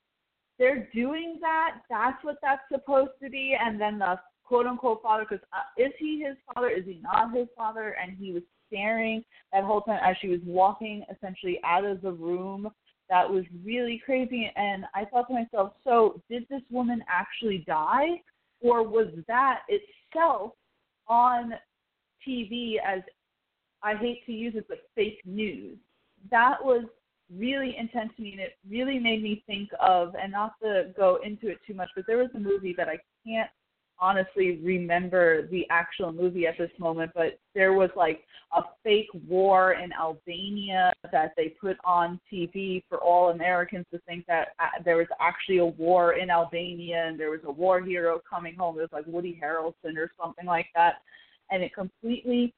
they're doing that. That's what that's supposed to be. And then the quote unquote father because uh, is he his father? Is he not his father? And he was staring that whole time as she was walking essentially out of the room. That was really crazy. And I thought to myself, so did this woman actually die? Or was that itself on TV as I hate to use it, but fake news? That was really intense to me and it really made me think of and not to go into it too much but there was a movie that i can't honestly remember the actual movie at this moment, but there was like a fake war in Albania that they put on TV for all Americans to think that uh, there was actually a war in Albania and there was a war hero coming home. It was like Woody Harrelson or something like that. And it completely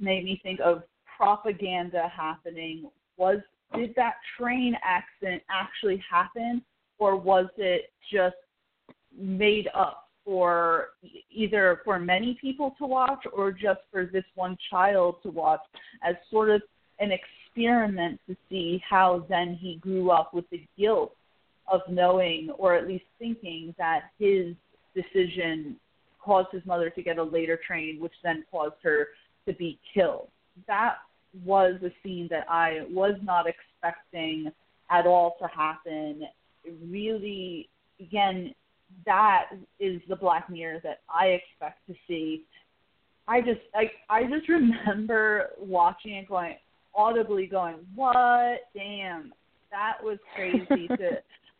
made me think of propaganda happening. Was did that train accident actually happen or was it just made up for either for many people to watch or just for this one child to watch as sort of an experiment to see how then he grew up with the guilt of knowing or at least thinking that his decision caused his mother to get a later train which then caused her to be killed. That was a scene that i was not expecting at all to happen. Really again that is the Black Mirror that I expect to see. I just I I just remember watching it going audibly going, What damn, that was crazy to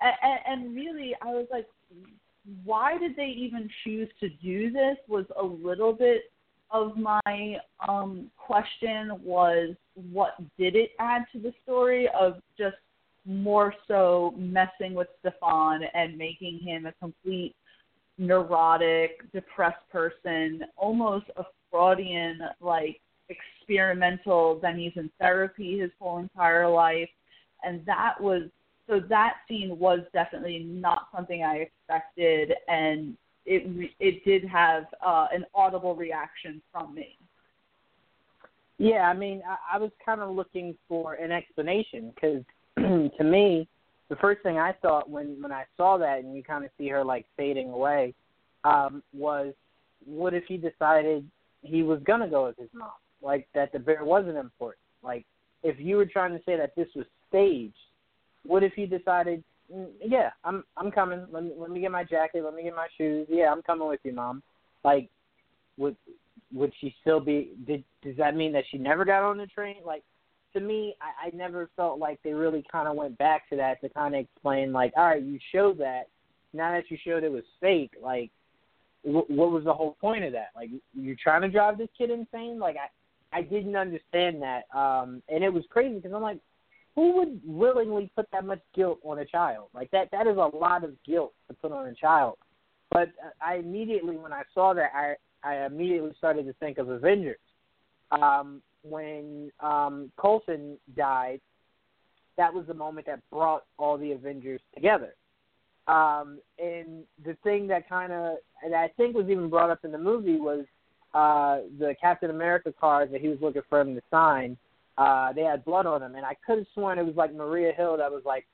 and, and really I was like why did they even choose to do this was a little bit of my um question was what did it add to the story of just more so messing with Stefan and making him a complete neurotic, depressed person, almost a Freudian like experimental then he's in therapy his whole entire life. And that was so that scene was definitely not something I expected and it it did have uh, an audible reaction from me. Yeah, I mean, I, I was kind of looking for an explanation because to me, the first thing I thought when when I saw that and you kind of see her like fading away um, was, what if he decided he was gonna go with his mom? Like that the bear wasn't important. Like if you were trying to say that this was staged, what if he decided mm, yeah, I'm I'm coming. Let me let me get my jacket. Let me get my shoes. Yeah, I'm coming with you, mom. Like, would would she still be? Did does that mean that she never got on the train? Like, to me, I, I never felt like they really kind of went back to that to kind of explain, like, all right, you showed that. Now that you showed it was fake, like, wh- what was the whole point of that? Like, you're trying to drive this kid insane? Like, I, I didn't understand that, um, and it was crazy because I'm like, who would willingly put that much guilt on a child? Like that, that is a lot of guilt to put on a child. But I immediately, when I saw that, I, I immediately started to think of Avengers. Um, when um, Coulson died, that was the moment that brought all the Avengers together. Um, and the thing that kind of, and I think was even brought up in the movie was uh, the Captain America cards that he was looking for him to sign. Uh, they had blood on them, and I could have sworn it was like Maria Hill that was like,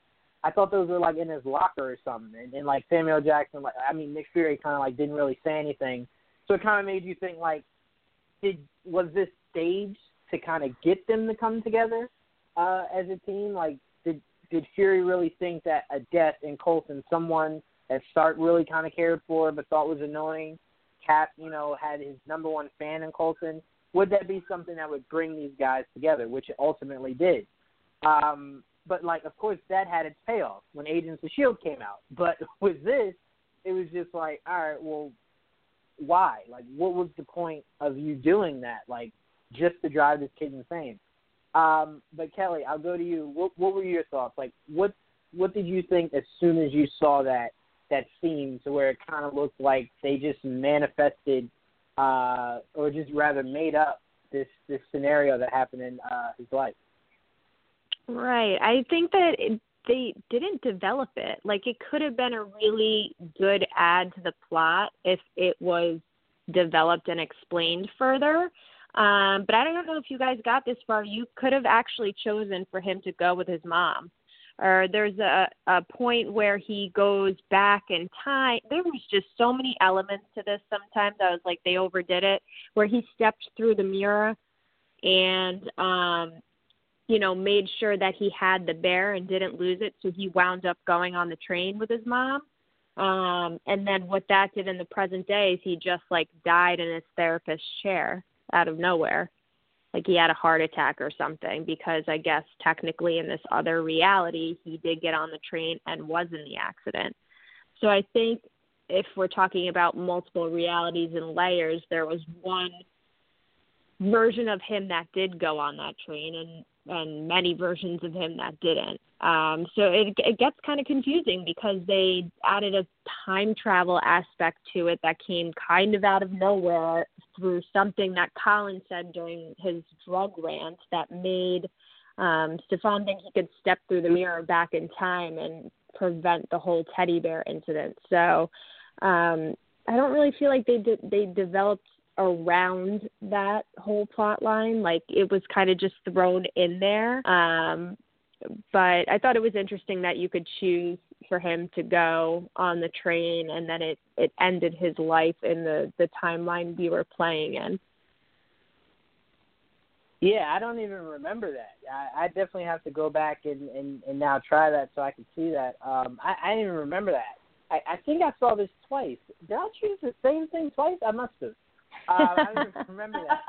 I thought those were like in his locker or something. And, and like Samuel Jackson, like I mean Nick Fury, kind of like didn't really say anything, so it kind of made you think like, did was this staged to kind of get them to come together uh, as a team? Like, did did Fury really think that a death in Coulson, someone that Stark really kind of cared for but thought was annoying, Cap, you know, had his number one fan in Coulson, would that be something that would bring these guys together, which it ultimately did? Um, but like, of course, that had its payoff when Agents of Shield came out. But with this, it was just like, all right, well, why? Like, what was the point of you doing that? Like, just to drive this kid insane. Um, but Kelly, I'll go to you. What, what were your thoughts? Like, what what did you think as soon as you saw that that scene, to where it kind of looked like they just manifested, uh, or just rather made up this this scenario that happened in uh, his life? Right. I think that it, they didn't develop it. Like it could have been a really good add to the plot if it was developed and explained further. Um, but I don't know if you guys got this far. You could have actually chosen for him to go with his mom. Or there's a, a point where he goes back in time. There was just so many elements to this. Sometimes I was like, they overdid it. Where he stepped through the mirror and, um, you know, made sure that he had the bear and didn't lose it. So he wound up going on the train with his mom. Um, and then what that did in the present day is he just like died in his therapist's chair out of nowhere. Like he had a heart attack or something because I guess technically in this other reality he did get on the train and was in the accident. So I think if we're talking about multiple realities and layers, there was one version of him that did go on that train and and many versions of him that didn't. Um, so it it gets kind of confusing because they added a time travel aspect to it that came kind of out of nowhere through something that Colin said during his drug rant that made um, Stefan think he could step through the mirror back in time and prevent the whole teddy bear incident. So um, I don't really feel like they did, they developed around that whole plot line. Like it was kind of just thrown in there. Um, but I thought it was interesting that you could choose for him to go on the train and then it it ended his life in the the timeline we were playing in. Yeah, I don't even remember that. I, I definitely have to go back and, and and now try that so I can see that. Um, I, I didn't even remember that. I, I think I saw this twice. Did I choose the same thing twice? I must have. Uh, I don't even remember that.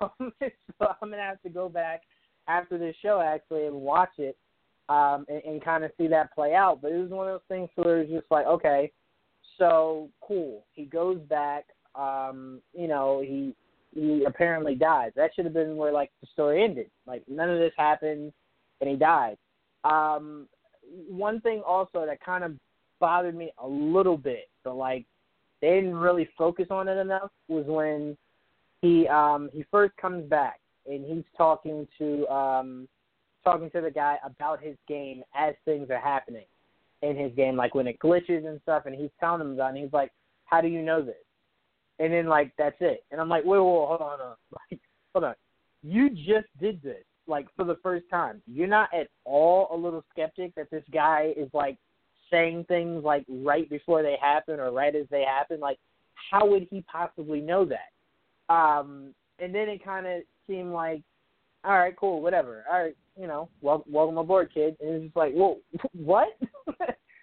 Um, so I'm gonna have to go back after this show actually and watch it um, and, and kind of see that play out. But it was one of those things where it's just like, okay, so cool. He goes back. Um, you know, he he apparently dies. That should have been where like the story ended. Like none of this happened, and he died. Um, one thing also that kind of bothered me a little bit, but like they didn't really focus on it enough was when he um he first comes back and he's talking to um talking to the guy about his game as things are happening in his game, like when it glitches and stuff, and he's telling him about it, and he's like, How do you know this? And then like that's it. And I'm like, Wait, on, hold on. Like, hold on. You just did this, like for the first time. You're not at all a little skeptic that this guy is like saying things like right before they happen or right as they happen. Like, how would he possibly know that? Um, and then it kind of seemed like, all right, cool, whatever. All right, you know, welcome, welcome aboard, kid. And it's just like, well, what?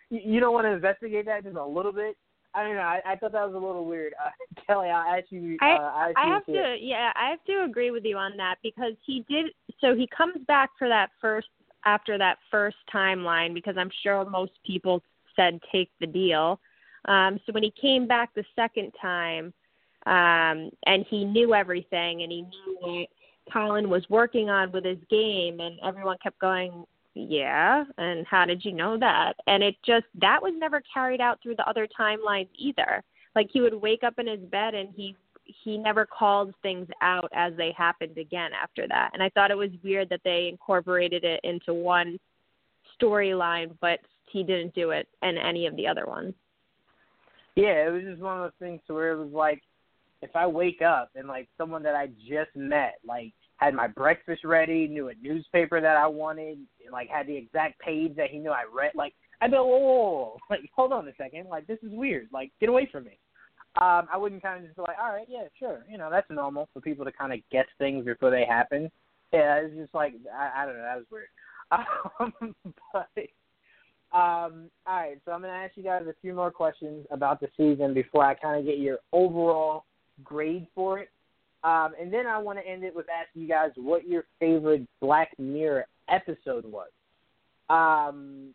you, you don't want to investigate that just a little bit? I don't know. I, I thought that was a little weird. Uh, Kelly, I'll ask you. Uh, I, ask I you have to, yeah, I have to agree with you on that because he did. So he comes back for that first after that first timeline because I'm sure most people said take the deal. Um, so when he came back the second time, um, and he knew everything and he knew what Colin was working on with his game, and everyone kept going, yeah, and how did you know that? And it just that was never carried out through the other timelines either. Like he would wake up in his bed and he he never called things out as they happened again after that. And I thought it was weird that they incorporated it into one storyline, but he didn't do it in any of the other ones. Yeah, it was just one of those things where it was like, if I wake up and like someone that I just met, like had my breakfast ready, knew a newspaper that I wanted, like had the exact page that he knew I read, like I'd be like, whoa, whoa, whoa, like hold on a second, like this is weird, like get away from me. Um, I wouldn't kind of just be like, all right, yeah, sure, you know that's normal for people to kind of guess things before they happen. Yeah, it's just like I, I don't know, that was weird. Um, but um, all right, so I'm gonna ask you guys a few more questions about the season before I kind of get your overall grade for it. Um, and then I want to end it with asking you guys what your favorite Black Mirror episode was. Um,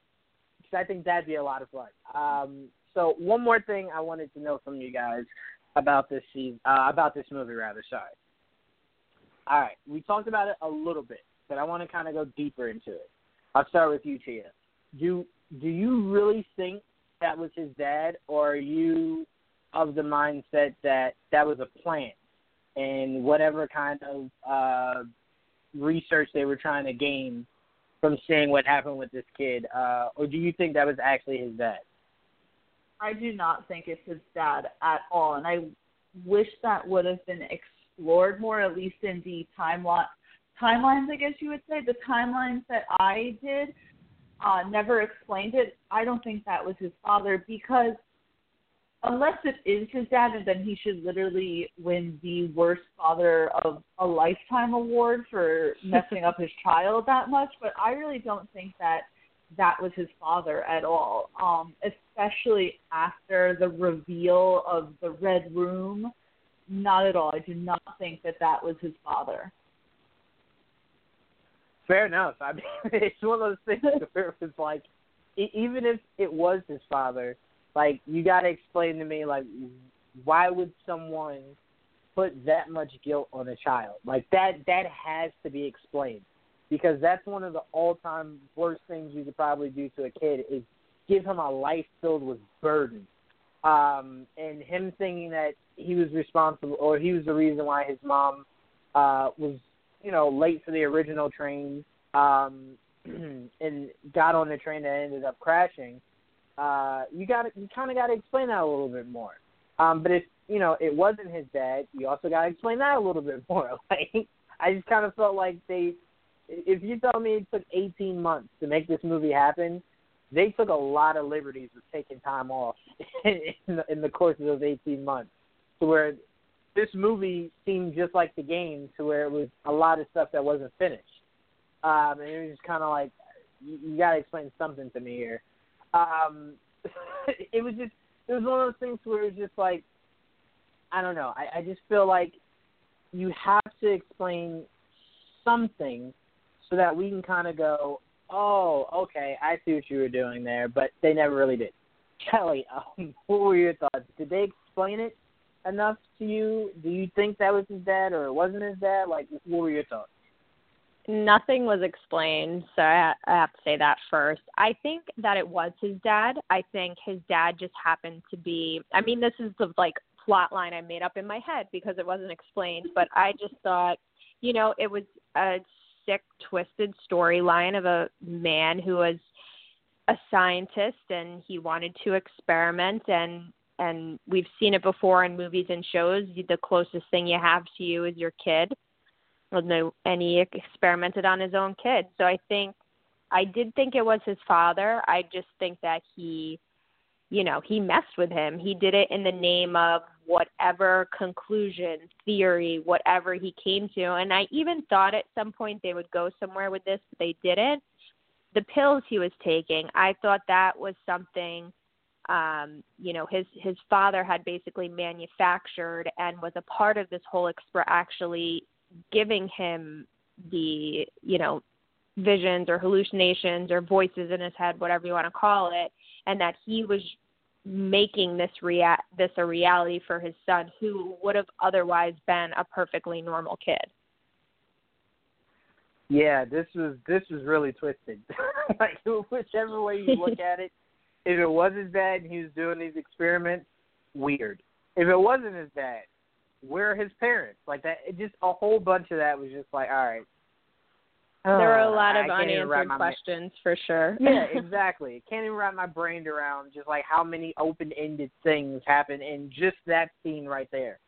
because I think that'd be a lot of fun. Um, so one more thing I wanted to know from you guys about this season, uh, about this movie, rather. Sorry. All right, we talked about it a little bit, but I want to kind of go deeper into it. I'll start with you, Tia. Do do you really think that was his dad, or are you of the mindset that that was a plan and whatever kind of uh, research they were trying to gain from seeing what happened with this kid, uh, or do you think that was actually his dad? I do not think it's his dad at all, and I wish that would have been explored more, at least in the timeline timelines. I guess you would say the timelines that I did uh, never explained it. I don't think that was his father because unless it is his dad, and then he should literally win the worst father of a lifetime award for messing up his child that much. But I really don't think that that was his father at all. Um, especially after the reveal of the red room. Not at all. I do not think that that was his father. Fair enough. I mean, it's one of those things where it's like, even if it was his father, like you got to explain to me like why would someone put that much guilt on a child? Like that that has to be explained because that's one of the all-time worst things you could probably do to a kid is give him a life filled with burden. Um, and him thinking that he was responsible or he was the reason why his mom uh, was, you know, late for the original train um, and got on the train that ended up crashing uh, you got you kind of got to explain that a little bit more. Um, but if you know it wasn't his dad, you also got to explain that a little bit more. Like I just kind of felt like they, if you tell me it took 18 months to make this movie happen, they took a lot of liberties with taking time off in the, in the course of those 18 months, to where this movie seemed just like the game, to where it was a lot of stuff that wasn't finished. Um, and it was just kind of like you, you got to explain something to me here um, it was just it was one of those things where it was just like I don't know. I, I just feel like you have to explain something so that we can kind of go, oh, okay, I see what you were doing there, but they never really did. Kelly, um, what were your thoughts? Did they explain it enough to you? Do you think that was his dad or it wasn't his dad? Like, what were your thoughts? nothing was explained, so I, I have to say that first. I think that it was his dad. I think his dad just happened to be. I mean, this is the like plot line I made up in my head because it wasn't explained, but I just thought, you know, it was a sick, twisted storyline of a man who was a scientist and he wanted to experiment and and we've seen it before in movies and shows the closest thing you have to you is your kid no, and he experimented on his own kid. So I think I did think it was his father. I just think that he you know, he messed with him. He did it in the name of whatever conclusion, theory, whatever he came to. And I even thought at some point they would go somewhere with this, but they didn't. The pills he was taking, I thought that was something um, you know, his his father had basically manufactured and was a part of this whole express actually giving him the, you know, visions or hallucinations or voices in his head, whatever you want to call it, and that he was making this rea- this a reality for his son who would have otherwise been a perfectly normal kid. Yeah, this was this was really twisted. like whichever way you look at it, if it was as bad and he was doing these experiments, weird. If it wasn't as bad, where are his parents? Like that, it just a whole bunch of that was just like, all right. There were a uh, lot of I can't even wrap unanswered my questions for sure. yeah, exactly. Can't even wrap my brain around just like how many open-ended things happen in just that scene right there.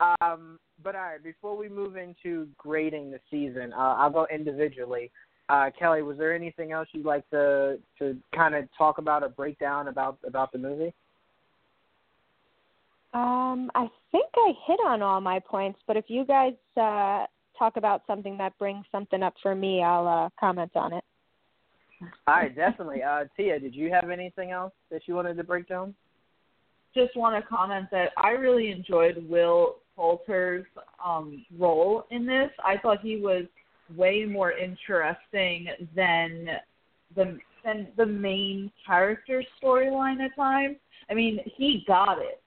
Um, but all right, before we move into grading the season, uh, I'll go individually. Uh, Kelly, was there anything else you'd like to to kind of talk about or break down about about the movie? Um, I think I hit on all my points, but if you guys uh, talk about something that brings something up for me, I'll uh, comment on it. All right, definitely. Uh, Tia, did you have anything else that you wanted to break down? Just want to comment that I really enjoyed Will Poulter's um, role in this. I thought he was way more interesting than the than the main character storyline at times. I mean, he got it.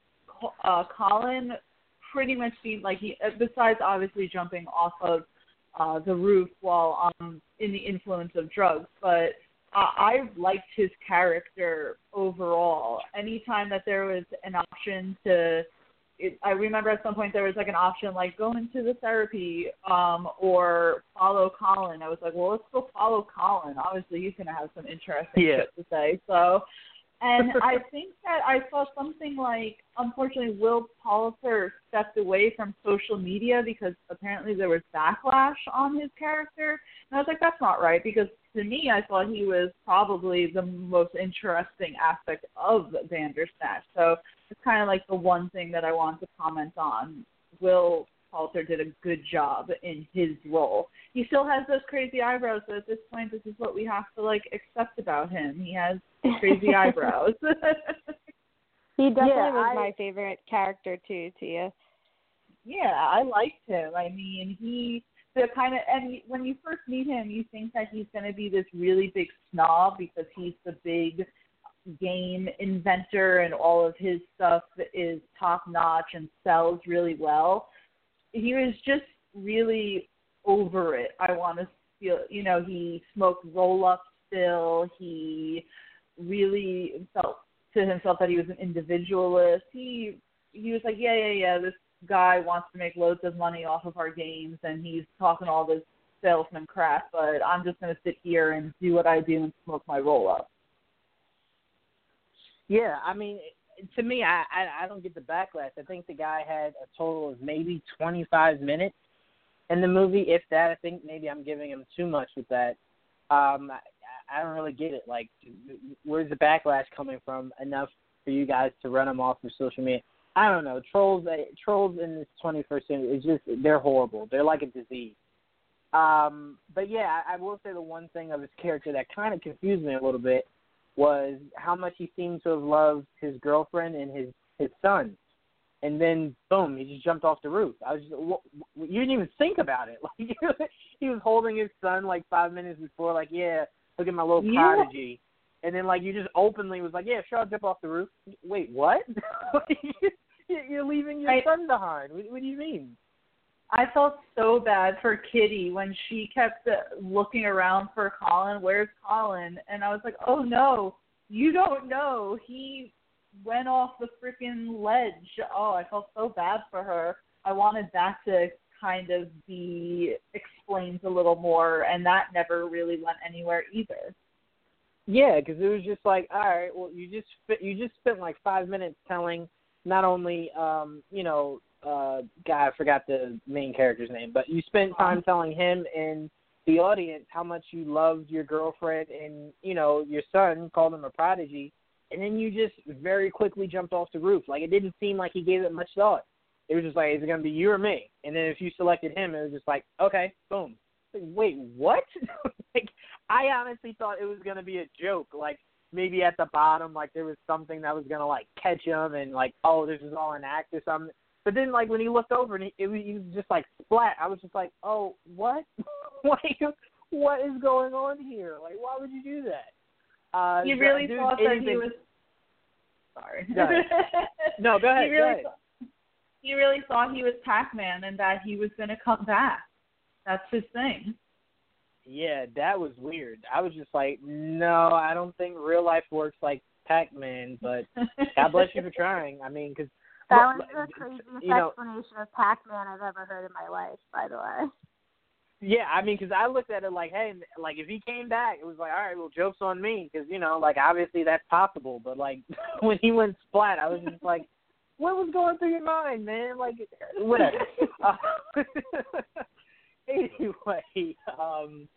Uh, Colin pretty much seemed like he, uh, besides obviously jumping off of uh, the roof while um, in the influence of drugs, but uh, I liked his character overall. Anytime that there was an option to it, I remember at some point there was like an option like go into the therapy um, or follow Colin. I was like, well, let's go follow Colin. Obviously, he's going to have some interesting Yeah. shit to say. So, and I think that I saw something like, unfortunately, Will Poulter stepped away from social media because apparently there was backlash on his character. And I was like, that's not right because to me, I thought he was probably the most interesting aspect of Bandersnatch. So it's kind of like the one thing that I want to comment on. Will Poulter did a good job in his role. He still has those crazy eyebrows, so at this point, this is what we have to like accept about him. He has crazy eyebrows. He definitely Yeah, was I- my favorite character too, Tia. yeah, I liked him. I mean, he the kind of and when you first meet him, you think that he's going to be this really big snob because he's the big game inventor and all of his stuff is top notch and sells really well. He was just really over it. I want to feel, you know, he smoked roll up still. He really felt to himself that he was an individualist. He he was like, yeah, yeah, yeah. This guy wants to make loads of money off of our games, and he's talking all this salesman crap. But I'm just going to sit here and do what I do and smoke my roll up. Yeah, I mean, to me, I, I I don't get the backlash. I think the guy had a total of maybe 25 minutes in the movie, if that. I think maybe I'm giving him too much with that. Um, I, I don't really get it. Like, where's the backlash coming from? Enough for you guys to run him off of social media? I don't know. Trolls, eh, trolls in this 21st century is just they're horrible. They're like a disease. Um, but yeah, I, I will say the one thing of his character that kind of confused me a little bit was how much he seemed to have loved his girlfriend and his his son, and then boom, he just jumped off the roof. I was just, wh- wh- you didn't even think about it. Like he was holding his son like five minutes before, like yeah, look at my little Yeah. prodigy, and then like you just openly was like yeah, sure, I'll jump off the roof. Wait, what? You're leaving your I- son behind. What, what do you mean? I felt so bad for Kitty when she kept uh, looking around for Colin. Where's Colin? And I was like, oh no, you don't know. He went off the freaking ledge. Oh, I felt so bad for her. I wanted that to kind of be explained a little more, and that never really went anywhere either. Yeah, because it was just like, all right, well, you just you just spent like five minutes telling not only um, you know, uh, guy I forgot the main character's name, but you spent time telling him and the audience how much you loved your girlfriend and you know your son, called him a prodigy, and then you just very quickly jumped off the roof. Like it didn't seem like he gave it much thought. It was just like, is it gonna be you or me? And then if you selected him, it was just like, okay, boom. Like, Wait, what? like I honestly thought it was gonna be a joke. Like maybe at the bottom, like there was something that was gonna like catch him, and like, oh, this is all an act or something. But then, like when he looked over and he, it was, he was just like splat. I was just like, oh, what? like, what is going on here? Like, why would you do that? Uh, You really dude, thought that he was. Sorry. Go. No, go ahead. he go really ahead. thought, he really thought he was Pac-Man and that he was going to come back. That's his thing. Yeah, that was weird. I was just like, no, I don't think real life works like Pac-Man. But God bless you for trying. I mean, because That was the craziest you know, explanation of Pac-Man I've ever heard in my life, by the way. Yeah, I mean, because I looked at it like, hey, like if he came back, it was like, all right, well, joke's on me, because you know, like obviously that's possible. But like when he went splat, I was just like, what was going through your mind, man? Like whatever. uh, anyway, um,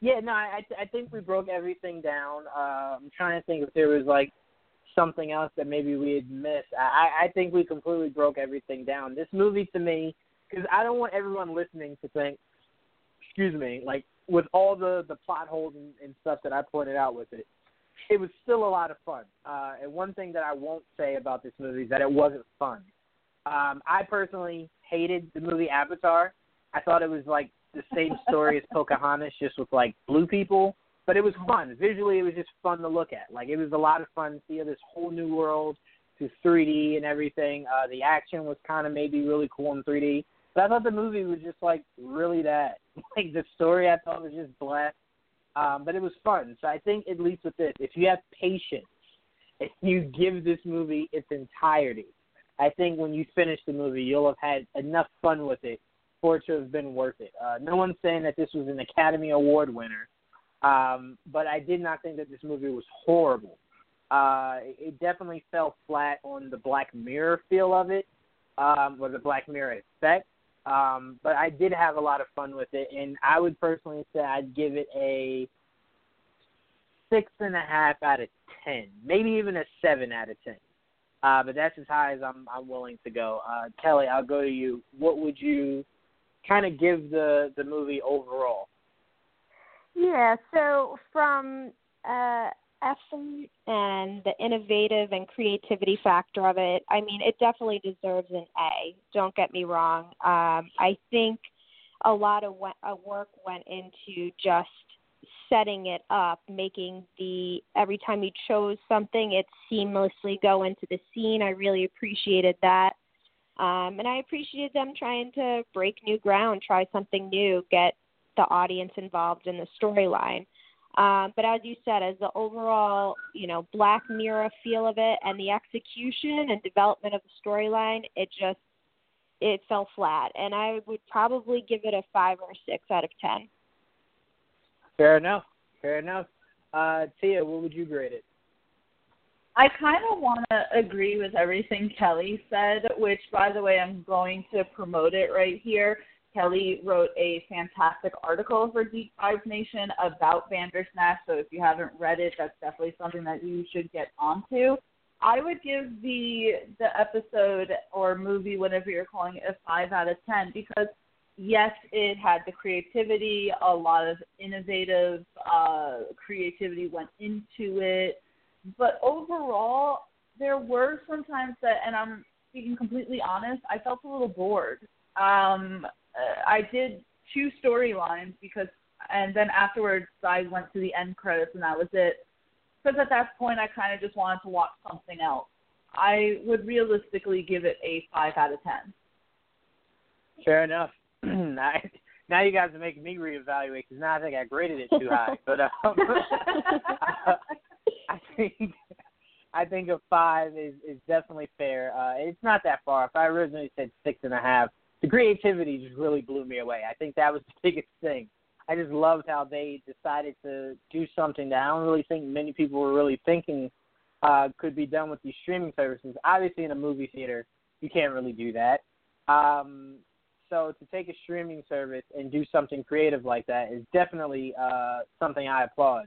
yeah, no, I I think we broke everything down. Uh, I'm trying to think if there was like something else that maybe we had missed. I I think we completely broke everything down. This movie to me, because I don't want everyone listening to think excuse me, like with all the the plot holes and, and stuff that I pointed out with it, it was still a lot of fun. Uh, and one thing that I won't say about this movie is that it wasn't fun. Um, I personally hated the movie Avatar. I thought it was like the same story as Pocahontas, just with like blue people. But it was fun. Visually, it was just fun to look at. Like it was a lot of fun to see this whole new world through 3D and everything. Uh, the action was kind of maybe really cool in 3D. But I thought the movie was just like really that. Like the story, I thought was just blah. Um, but it was fun. So I think at least with this, if you have patience, if you give this movie its entirety, I think when you finish the movie, you'll have had enough fun with it for it to have been worth it. Uh, no one's saying that this was an Academy Award winner, um, but I did not think that this movie was horrible. Uh, it definitely fell flat on the Black Mirror feel of it, um, or the Black Mirror effect. Um, but I did have a lot of fun with it, and I would personally say I'd give it a six and a half out of ten, maybe even a seven out of ten. Uh, but that's as high as I'm I'm willing to go. Uh, Kelly, I'll go to you. What would you kind of give the the movie overall? Yeah, so from uh, effort and the innovative and creativity factor of it, I mean, it definitely deserves an A. Don't get me wrong. Um, I think a lot of work went into just setting it up, making the every time you chose something, it seamlessly go into the scene. I really appreciated that. Um, and I appreciated them trying to break new ground, try something new, get the audience involved in the storyline. Um, but as you said, as the overall, you know, Black Mirror feel of it and the execution and development of the storyline, it just it fell flat. And I would probably give it a five or a six out of ten. Fair enough. Fair enough. Uh, Tia, what would you grade it? I kind of want to agree with everything Kelly said, which, by the way, I'm going to promote it right here. Kelly wrote a fantastic article for Deep Dive Nation about Bandersnatch, so if you haven't read it, that's definitely something that you should get onto. I would give the the episode or movie, whatever you're calling it, a five out of ten because yes, it had the creativity, a lot of innovative uh, creativity went into it, but overall, there were some times that, and I'm being completely honest, I felt a little bored. Um, uh, I did two storylines because, and then afterwards I went to the end credits and that was it. Because at that point I kind of just wanted to watch something else. I would realistically give it a five out of ten. Fair enough. now, now you guys are making me reevaluate because now I think I graded it too high. But um, I think I think a five is is definitely fair. Uh, it's not that far. If I originally said six and a half, the creativity just really blew me away. I think that was the biggest thing. I just loved how they decided to do something that I don't really think many people were really thinking uh, could be done with these streaming services. Obviously, in a movie theater, you can't really do that. Um, so to take a streaming service and do something creative like that is definitely uh, something I applaud.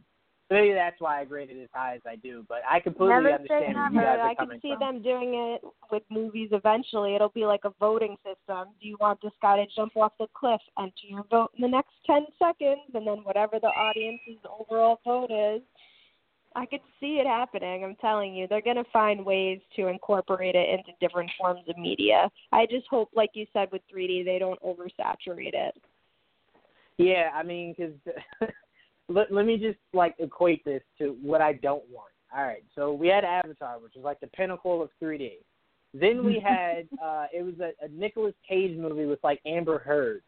Maybe that's why I grade it as high as I do. But I completely never understand where never. you guys are I coming can see from. them doing it with movies eventually. It'll be like a voting system. Do you want this guy to jump off the cliff? Enter your vote in the next 10 seconds, and then whatever the audience's overall vote is. I could see it happening. I'm telling you, they're going to find ways to incorporate it into different forms of media. I just hope, like you said with 3D, they don't oversaturate it. Yeah, I mean, because let, let me just like equate this to what I don't want. All right, so we had Avatar, which is like the pinnacle of 3D. Then we had uh it was a, a Nicolas Cage movie with like Amber Heard,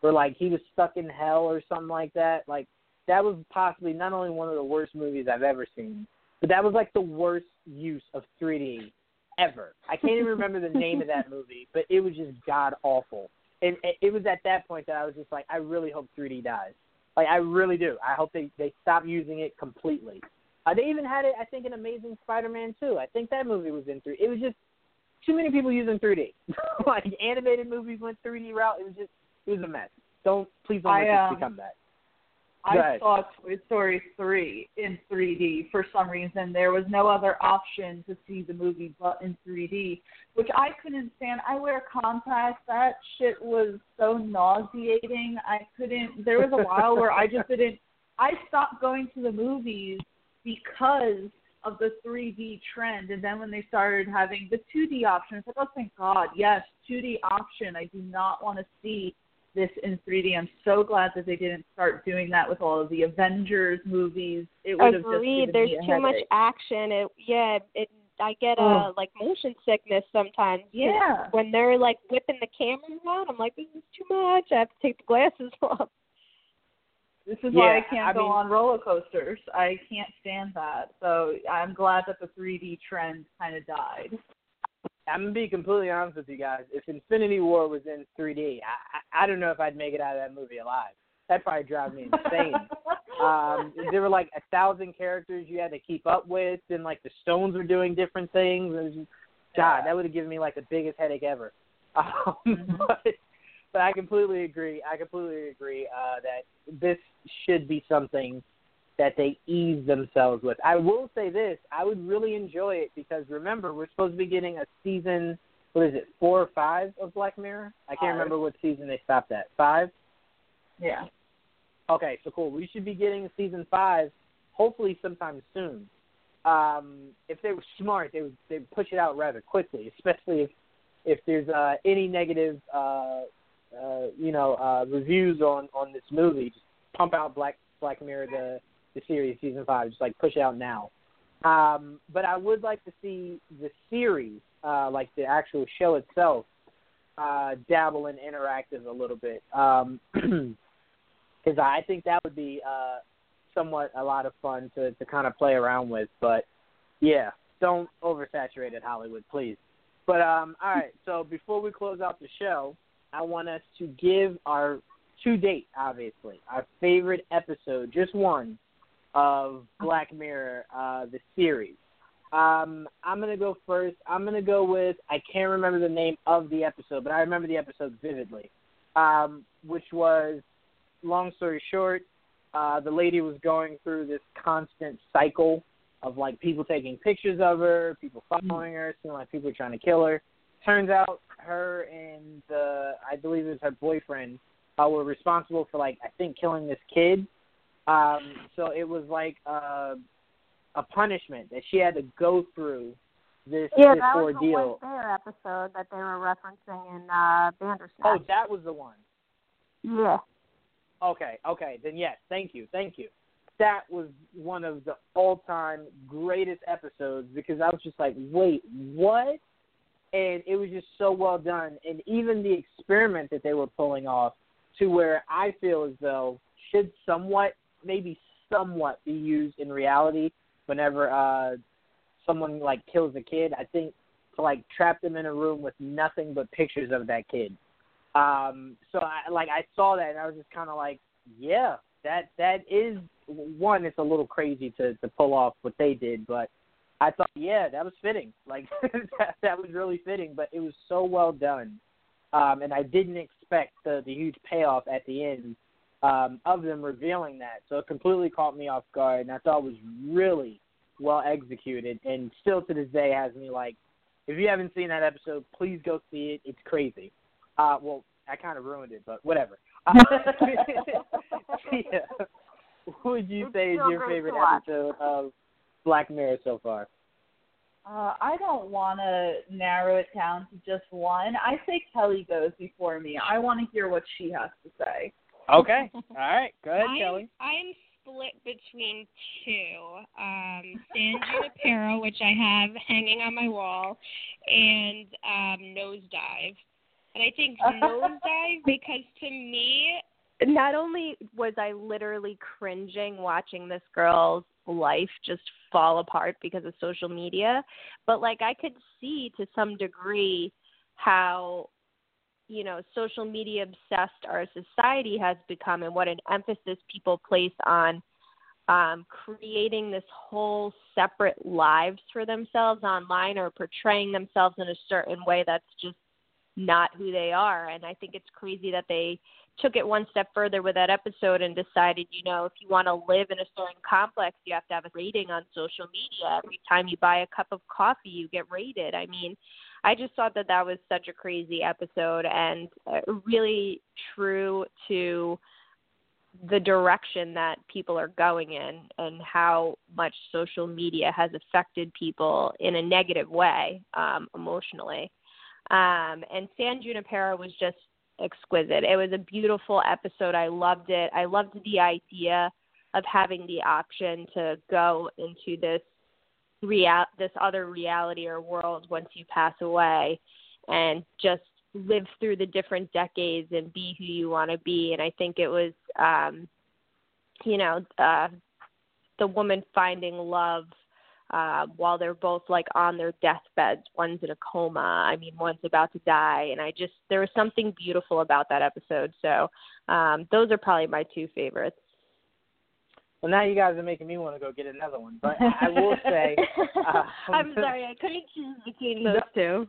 where like he was stuck in hell or something like that. Like that was possibly not only one of the worst movies I've ever seen, but that was like the worst use of 3D ever. I can't even remember the name of that movie, but it was just god awful. And it, it was at that point that I was just like, I really hope 3D dies. Like I really do. I hope they they stop using it completely. Uh, they even had it, I think, in Amazing Spider-Man 2. I think that movie was in 3. It was just too many people using 3D. like animated movies went 3D route. It was just it was a mess. Don't please don't I, let um, this become that. I saw Toy Story 3 in 3D for some reason. There was no other option to see the movie but in 3D, which I couldn't stand. I wear contacts. That shit was so nauseating. I couldn't. There was a while where I just didn't. I stopped going to the movies because of the 3D trend. And then when they started having the 2D option, it's like, oh, thank God, yes, 2D option. I do not want to see this in 3D. I'm so glad that they didn't start doing that with all of the Avengers movies. It would have just given There's me a too much action. It yeah. It I get uh Ugh. like motion sickness sometimes. Yeah. When they're like whipping the camera around, I'm like, this is too much. I have to take the glasses off. This is why I can't I go mean- on roller coasters. I can't stand that. So I'm glad that the 3D trend kind of died. I'm gonna be completely honest with you guys. If Infinity War was in 3D, I, I I don't know if I'd make it out of that movie alive. That'd probably drive me insane. um, there were like a thousand characters you had to keep up with, and like the stones were doing different things. It was just, God, that would have given me like the biggest headache ever. Um, Mhm. but but I completely agree. I completely agree uh, that this should be something that they ease themselves with. I will say this: I would really enjoy it because remember, we're supposed to be getting a season. What is it, four or five of Black Mirror? I can't Five. remember what season they stopped at. Five. yeah. Okay, so cool. We should be getting season five, hopefully sometime soon. Um, if they were smart, they would they would push it out rather quickly, especially if if there's uh, any negative, uh, uh, you know, uh, reviews on on this movie. Just pump out Black Black Mirror the the series season five. Just like push it out now. Um, but I would like to see the series, uh, like the actual show itself, uh, dabble in interactive a little bit. Um, because I think that would be uh, somewhat a lot of fun to to kind of play around with. But yeah, don't oversaturate it, Hollywood, please. But um, all right. So before we close out the show, I want us to give our to date, obviously, our favorite episode, just one, of Black Mirror, uh, the series. Um, I'm gonna go first. I'm gonna go with I can't remember the name of the episode, but I remember the episode vividly, um, which was long story short, uh, the lady was going through this constant cycle of like people taking pictures of her, people following her, seeing like people trying to kill her. Turns out her and the I believe it was her boyfriend uh, were responsible for like I think killing this kid. Um, so it was like uh, a punishment that she had to go through this Yeah, this that was the ordeal. Bear episode that they were referencing in uh Bandersnatch. Oh, that was the one. yeah. Okay, okay, then yes, thank you, thank you. That was one of the all-time greatest episodes because I was just like, wait, what? And it was just so well done, and even the experiment that they were pulling off, to where I feel as though should somewhat, maybe somewhat, be used in reality whenever uh someone like kills a kid. I think to like trap them in a room with nothing but pictures of that kid. Um, so I like I saw that and I was just kind of like, yeah, that that is one. It's a little crazy to to pull off what they did, but I thought, yeah, that was fitting. Like that, that was really fitting, but it was so well done, um, and I didn't expect the the huge payoff at the end um, of them revealing that. So it completely caught me off guard, and I thought it was really well executed. And still to this day has me like, if you haven't seen that episode, please go see it. It's crazy. Uh, well, I kind of ruined it, but whatever. Uh, yeah. What would you It's say is your favorite episode of Black Mirror so far? Uh, I don't want to narrow it down to just one. I say Kelly goes before me. I want to hear what she has to say. Okay. All right. Go ahead, I'm, Kelly. I'm split between two. Um, San Junipero, which I have hanging on my wall, and um, Nosedive. And I think Nosedive because to me, not only was I literally cringing watching this girl's life just fall apart because of social media, but like I could see to some degree how you know social media obsessed our society has become and what an emphasis people place on um, creating this whole separate lives for themselves online or portraying themselves in a certain way that's just not who they are. And I think it's crazy that they took it one step further with that episode and decided, you know, if you want to live in a certain complex, you have to have a rating on social media. Every time you buy a cup of coffee, you get rated. I mean, I just thought that that was such a crazy episode and uh, really true to the direction that people are going in and how much social media has affected people in a negative way um, emotionally. Um, and San Junipero was just exquisite. It was a beautiful episode. I loved it. I loved the idea of having the option to go into this real this other reality or world once you pass away and just live through the different decades and be who you want to be. And i think it was um you know uh the woman finding love uh while they're both like on their deathbeds one's in a coma i mean one's about to die. And i just there was something beautiful about that episode. So um those are probably my two favorites Well, now you guys are making me want to go get another one. But I will say, uh, i'm sorry i couldn't choose between those two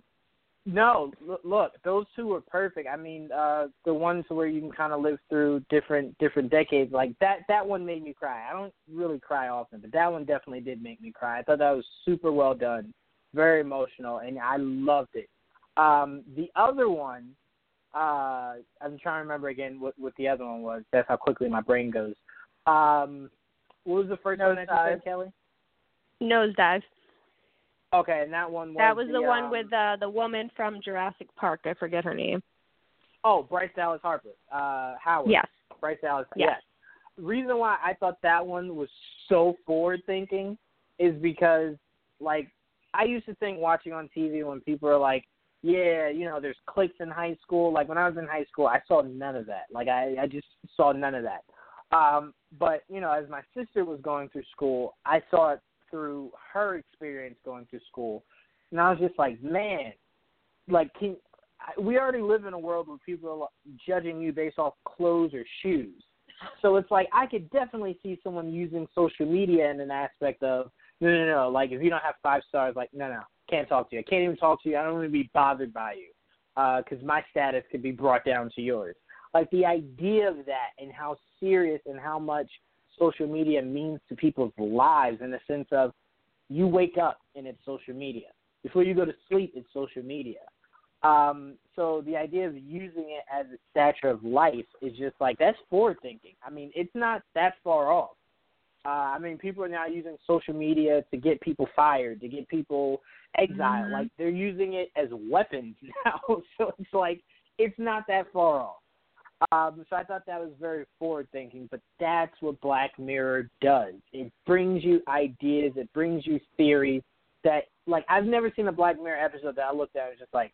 No, look, those two were perfect. I mean, uh the ones where you can kind of live through different different decades, like that. That one made me cry. I don't really cry often, but that one definitely did make me cry. I thought that was super well done, very emotional, and I loved it. Um The other one, uh I'm trying to remember again what what the other one was. That's how quickly my brain goes. Um What was the first one that you said, Nosedive. Kelly? nosedive Okay, and that one was that was the, one um, with uh, the woman from Jurassic Park. I forget her name. Oh, Bryce Dallas Harper. Uh Howard. Yes. Bryce Dallas. Yes. Yes. The reason why I thought that one was so forward thinking is because like I used to think watching on TV when people are like, Yeah, you know, there's cliques in high school. Like when I was in high school I saw none of that. Like I, I just saw none of that. Um, but, you know, as my sister was going through school, I saw it through her experience going through school. And I was just like, Man, like can we already live in a world where people are judging you based off clothes or shoes. So it's like I could definitely see someone using social media in an aspect of no, no, no. Like if you don't have five stars, like no, no, can't talk to you. I can't even talk to you. I don't want to be bothered by you because my status could be brought down to yours. Like the idea of that and how serious and how much social media means to people's lives in the sense of you wake up and it's social media. Before you go to sleep, it's social media. Um, so the idea of using it as a stature of life is just like that's forward thinking. I mean, it's not that far off. Uh, I mean, people are now using social media to get people fired, to get people exiled. Mhm. Like they're using it as weapons now. so it's like it's not that far off. Um, so I thought that was very forward thinking, but that's what Black Mirror does. It brings you ideas, it brings you theories that like I've never seen a Black Mirror episode that I looked at and was just like,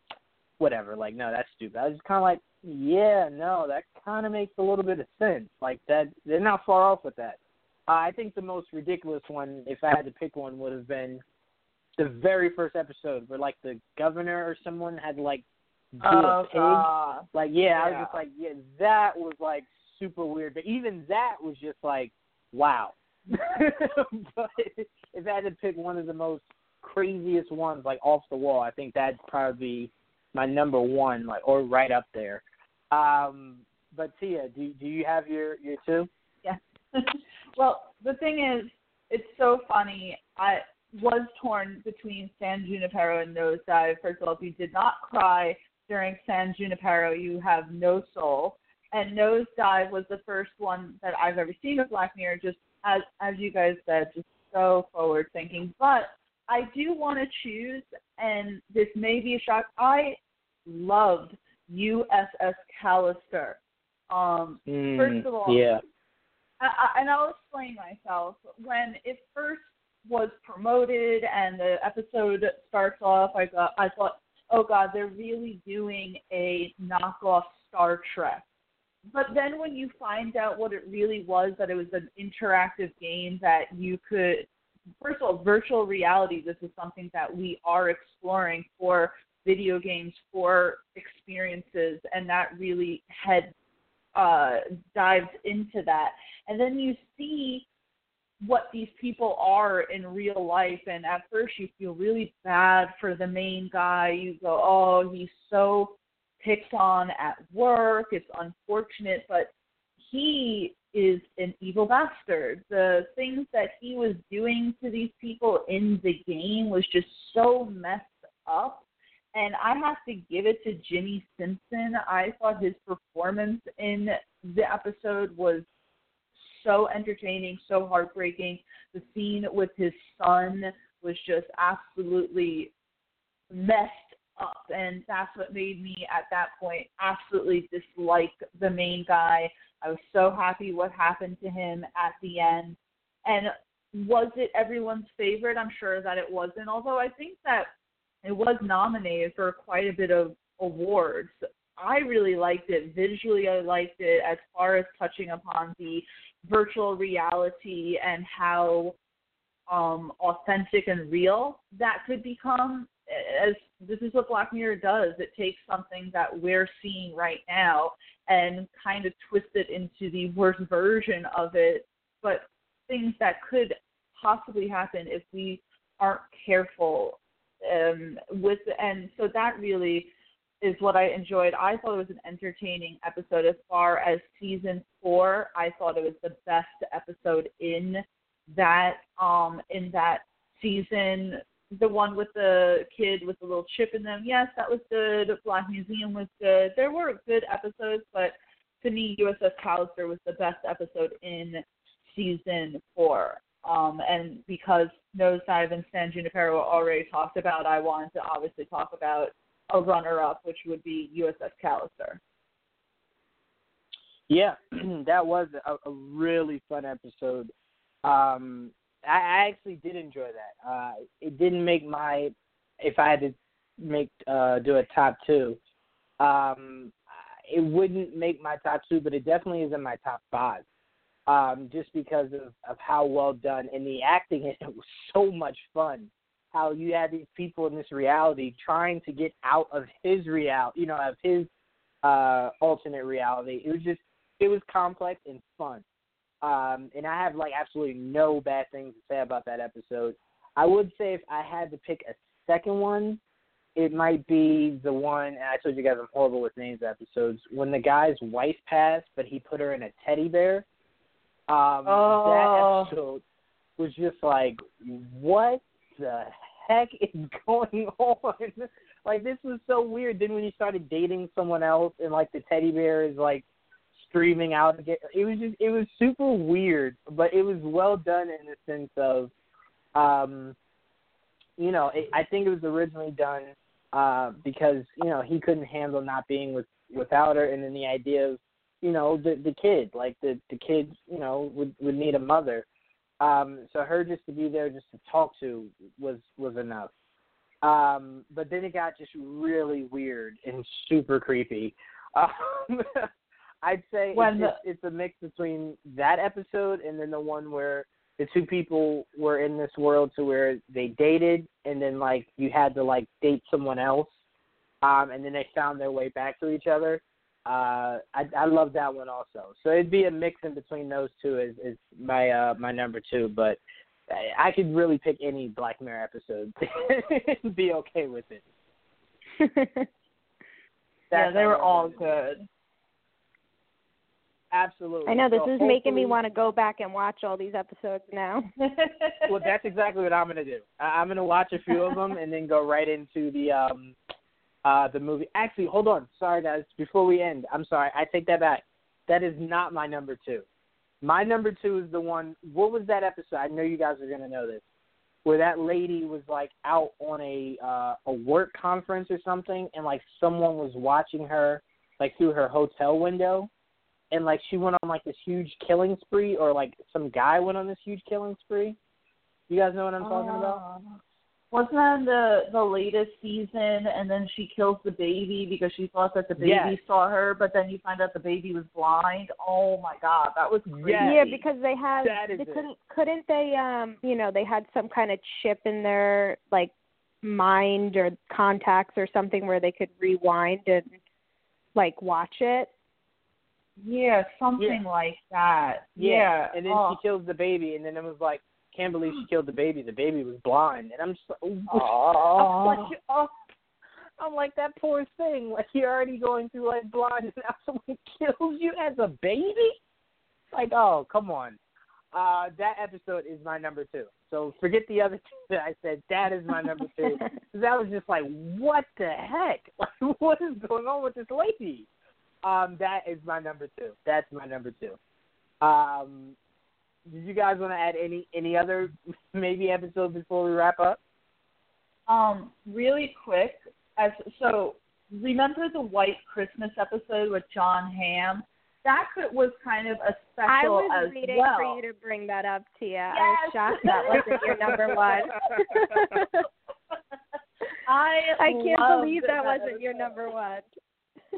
whatever, like no, that's stupid. I was just kind of like, yeah, no, that kind of makes a little bit of sense. Like that, they're not far off with that. Uh, I think the most ridiculous one, if I had to pick one, would have been the very first episode where like the governor or someone had like do a Oh, pig. God. Like, yeah, I was just like, yeah, that was like super weird. But even that was just like, wow. but if I had to pick one of the most craziest ones, like off the wall, I think that'd probably be my number one, like or right up there. Um, but Tia, do do you have your your two? Yeah. well, the thing is, it's so funny. I was torn between San Junipero and Nosedive. First of all, if you did not cry during San Junipero, you have no soul. And Nosedive was the first one that I've ever seen of Black Mirror, just as as you guys said, just so forward thinking. But I do want to choose, and this may be a shock. I loved USS Callister. Um, Mm, first of all, yeah. I, I, and I'll explain myself. When it first was promoted and the episode starts off, I got I thought, oh god, they're really doing a knockoff Star Trek. But then when you find out what it really was, that it was an interactive game that you could first of all, virtual reality, this is something that we are exploring for video games, for experiences, and that really had uh, dives into that. And then you see what these people are in real life, and at first you feel really bad for the main guy. You go, oh, he's so picked on at work. It's unfortunate, but he is an evil bastard. The things that he was doing to these people in the game was just so messed up. And I have to give it to Jimmy Simpson. I thought his performance in the episode was so entertaining, so heartbreaking. The scene with his son was just absolutely messed up and that's what made me at that point absolutely dislike the main guy. I was so happy what happened to him at the end. And was it everyone's favorite? I'm sure that it wasn't, although I think that it was nominated for quite a bit of awards. I really liked it. Visually, I liked it as far as touching upon the virtual reality and how um, authentic and real that could become. As this is what Black Mirror does, it takes something that we're seeing right now and kind of twists it into the worst version of it, but things that could possibly happen if we aren't careful um, with and so that really is what I enjoyed. I thought it was an entertaining episode. As far as season four, I thought it was the best episode in that um in that season. The one with the kid with the little chip in them, yes, that was good. Black Museum was good. There were good episodes, but to me, USS Callister was the best episode in season four. Um, and because Nosedive and San Junipero were already talked about, I wanted to obviously talk about a runner-up, which would be USS Callister. Yeah, that was a, a really fun episode. Um, I, I actually did enjoy that. Uh, it didn't make my, if I had to make uh, do a top two, um, it wouldn't make my top two, but it definitely is in my top five. Um, just because of, of how well done and the acting it was so much fun. How you had these people in this reality trying to get out of his reality, you know, of his uh, alternate reality. It was just, it was complex and fun. Um, and I have like absolutely no bad things to say about that episode. I would say if I had to pick a second one, it might be the one. And I told you guys I'm horrible with names episodes. When the guy's wife passed, but he put her in a teddy bear. Um, Oh. That episode was just like, what the heck is going on? like this was so weird. Then when you started dating someone else, and like the teddy bear is like streaming out again, it was just it was super weird, but it was well done in the sense of, um, you know, it, I think it was originally done uh, because you know he couldn't handle not being with without her, and then the idea of you know the the kid, like the the kid, you know, would would need a mother. Um, so her just to be there, just to talk to, was was enough. Um, but then it got just really weird and super creepy. Um, I'd say it's, the- it's, it's a mix between that episode and then the one where the two people were in this world to where they dated and then like you had to like date someone else um and then they found their way back to each other uh i i love that one also so it'd be a mix in between those two is is my uh my number two but i, I could really pick any black mirror episode and be okay with it yeah, they were all done it is. good. Absolutely. I know this So is making me want to go back and watch all these episodes now. well, that's exactly what I'm gonna do. I- I'm gonna watch a few of them and then go right into the um uh the movie. Actually, hold on. Sorry guys, before we end, I'm sorry. I take that back. That is not my number 2. My number 2 is the one What was that episode? I know you guys are to know this. Where that lady was like out on a uh a work conference or something and like someone was watching her like through her hotel window and like she went on like this huge killing spree or like some guy went on this huge killing spree. You guys know what I'm talking about? Wasn't that in the the latest season? And then she kills the baby because she thought that the baby Yes. saw her, but then you find out the baby was blind. Oh my god, that was crazy. Yes. Yeah, because they had they it. couldn't couldn't they um you know, they had some kind of chip in their like mind or contacts or something where they could rewind and like watch it. yeah, something Yeah. like that. Yeah, And then oh. she kills the baby, and then it was like, can't believe she killed the baby. The baby was blind, and I'm just like, I'm like, oh. I'm like that poor thing. Like you're already going through like blind, and now someone kills you as a baby. Like, oh, come on. Uh, that episode is my number two. So forget the other two that I said. That is my number two. 'Cause that was just like, what the heck? Like, what is going on with this lady? Um, that is my number two. That's my number two. Um, did you guys want to add any any other maybe episode before we wrap up? Um, really quick, as so remember the White Christmas episode with Jon Hamm? That could, was kind of a special I was as waiting well. for you to bring that up, Tia. I Yes. was shocked that wasn't your number one. I I can't believe that wasn't your number one.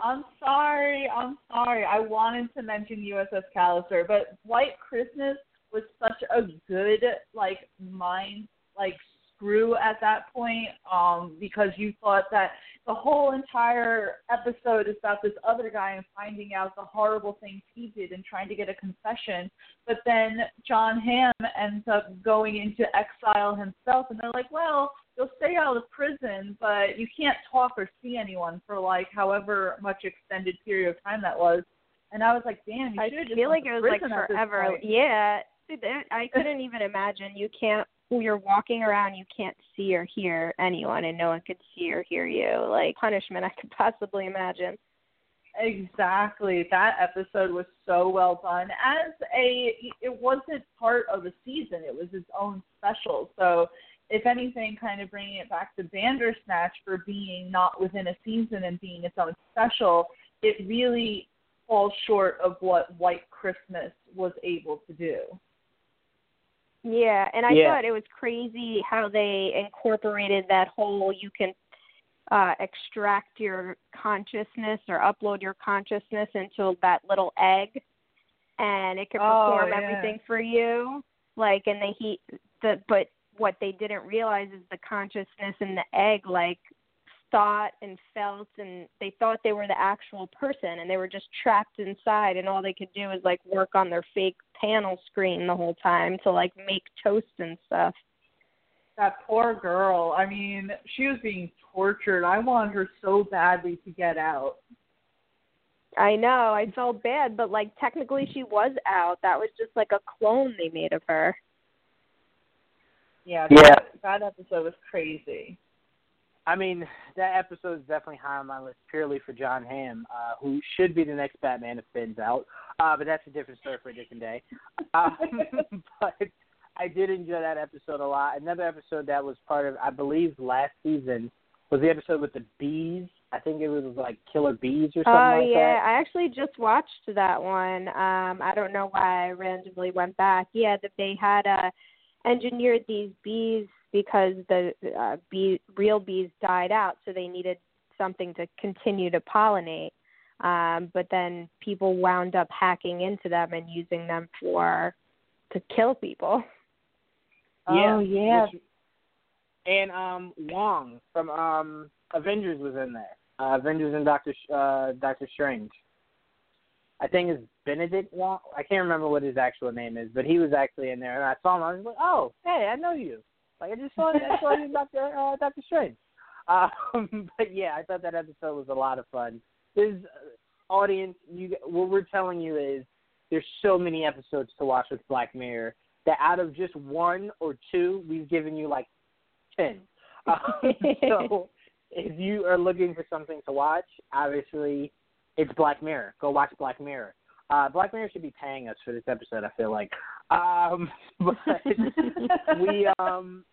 I'm sorry. I'm sorry. I wanted to mention USS Callister, but White Christmas was such a good like mind like screw at that point um because you thought that the whole entire episode is about this other guy and finding out the horrible things he did and trying to get a confession. But then Jon Hamm ends up going into exile himself and they're like well you'll stay out of prison but you can't talk or see anyone for like however much extended period of time that was. And I was like damn you I should have just feel like it was like prison at this forever. Yeah, I couldn't even imagine. You can't. You're walking around. You can't see or hear anyone, and no one could see or hear you. Like punishment, I could possibly imagine. Exactly. That episode was so well done. As a, it wasn't part of a season. It was its own special. So, if anything, kind of bringing it back to Bandersnatch for being not within a season and being its own special, it really falls short of what White Christmas was able to do. Yeah, and I Yeah. thought it was crazy how they incorporated that whole you can uh extract your consciousness or upload your consciousness into that little egg and it can Oh, perform yeah. everything for you. Like and they he the but what they didn't realize is the consciousness in the egg like thought and felt and they thought they were the actual person and they were just trapped inside and all they could do is like work on their fake panel screen the whole time to like make toast and stuff. That poor girl. I mean, she was being tortured. I wanted her so badly to get out. I know, I felt bad, but like technically she was out. That was just like a clone they made of her. Yeah, Yeah. that, that episode was crazy. I mean, that episode is definitely high on my list purely for Jon Hamm, uh, who should be the next Batman if Ben's out. Uh, but that's a different story for a different day. Um, but I did enjoy that episode a lot. Another episode that was part of, I believe, last season was the episode with the bees. I think it was like Killer Bees or something like that. Oh like yeah, that. I actually just watched that one. Um I don't know why I randomly went back. Yeah, that they had uh engineered these bees because the uh, bee real bees died out, so they needed something to continue to pollinate. Um but then people wound up hacking into them and using them for to kill people. Oh, yeah. which- and um Wong from um Avengers was in there. Uh, Avengers and Doctor Sh- uh, Doctor Strange. I think it's Benedict Wong. I can't remember what his actual name is, but he was actually in there, and I saw him. I was like, "Oh, hey, I know you." Like I just saw I saw you Doctor uh, Doctor Strange. Um, but yeah, I thought that episode was a lot of fun. There's uh, audience. You what we're telling you is there's so many episodes to watch with Black Mirror that out of just one or two, we've given you like ten. Uh, so if you are looking for something to watch, obviously it's Black Mirror. Go watch Black Mirror. Uh, Black Mirror should be paying us for this episode. I feel like, um, but we, um,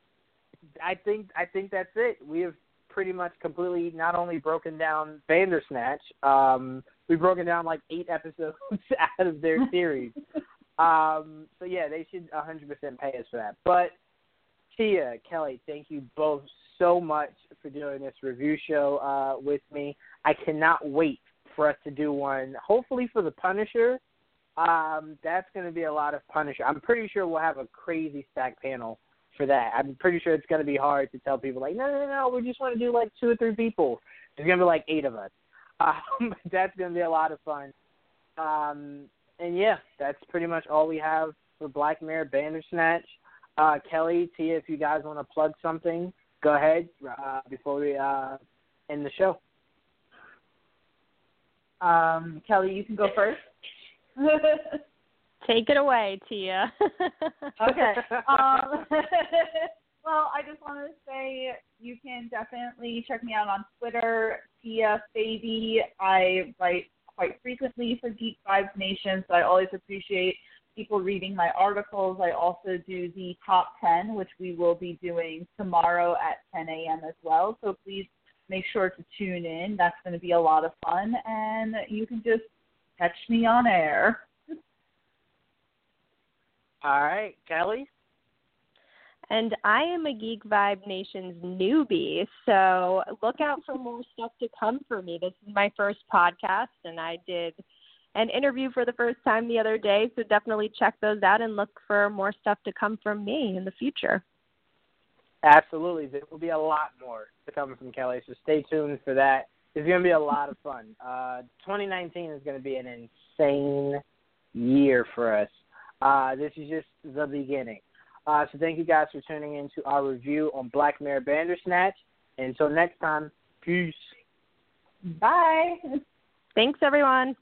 I think, I think that's it. We have pretty much completely not only broken down Bandersnatch, um, we've broken down like eight episodes out of their series. um, so yeah, they should 100% pay us for that. But Tia, Kelly, thank you both so much for doing this review show uh, with me. I cannot wait for us to do one, hopefully for the Punisher. Um, that's going to be a lot of Punisher. I'm pretty sure we'll have a crazy stack panel for that. I'm pretty sure it's going to be hard to tell people like, no, no, no, we just want to do like two or three people. There's going to be like eight of us. Um, that's going to be a lot of fun. Um, and yeah, that's pretty much all we have for Black Mirror Bandersnatch. Uh, Kelly, Tia, if you guys want to plug something, go ahead uh, before we uh, end the show. Um, Kelly, you can go first. Take it away, Tia. okay. Um, well, I just want to say you can definitely check me out on Twitter, Tia Baby. I write quite frequently for Geek Vibes Nation, so I always appreciate people reading my articles. I also do the top 10, which we will be doing tomorrow at 10 a.m. as well. So please make sure to tune in. That's going to be a lot of fun, and you can just catch me on air. All right, Kelly. And I am a Geek Vibe Nation's newbie, so look out for more stuff to come for me. This is my first podcast, and I did an interview for the first time the other day, so definitely check those out and look for more stuff to come from me in the future. Absolutely. There will be a lot more to come from Kelly, so stay tuned for that. It's going to be a lot of fun. Uh, 2019 is going to be an insane year for us. Uh, this is just the beginning. Uh, so thank you guys for tuning in to our review on Black Mirror Bandersnatch. And until next time, peace. Bye. Thanks, everyone.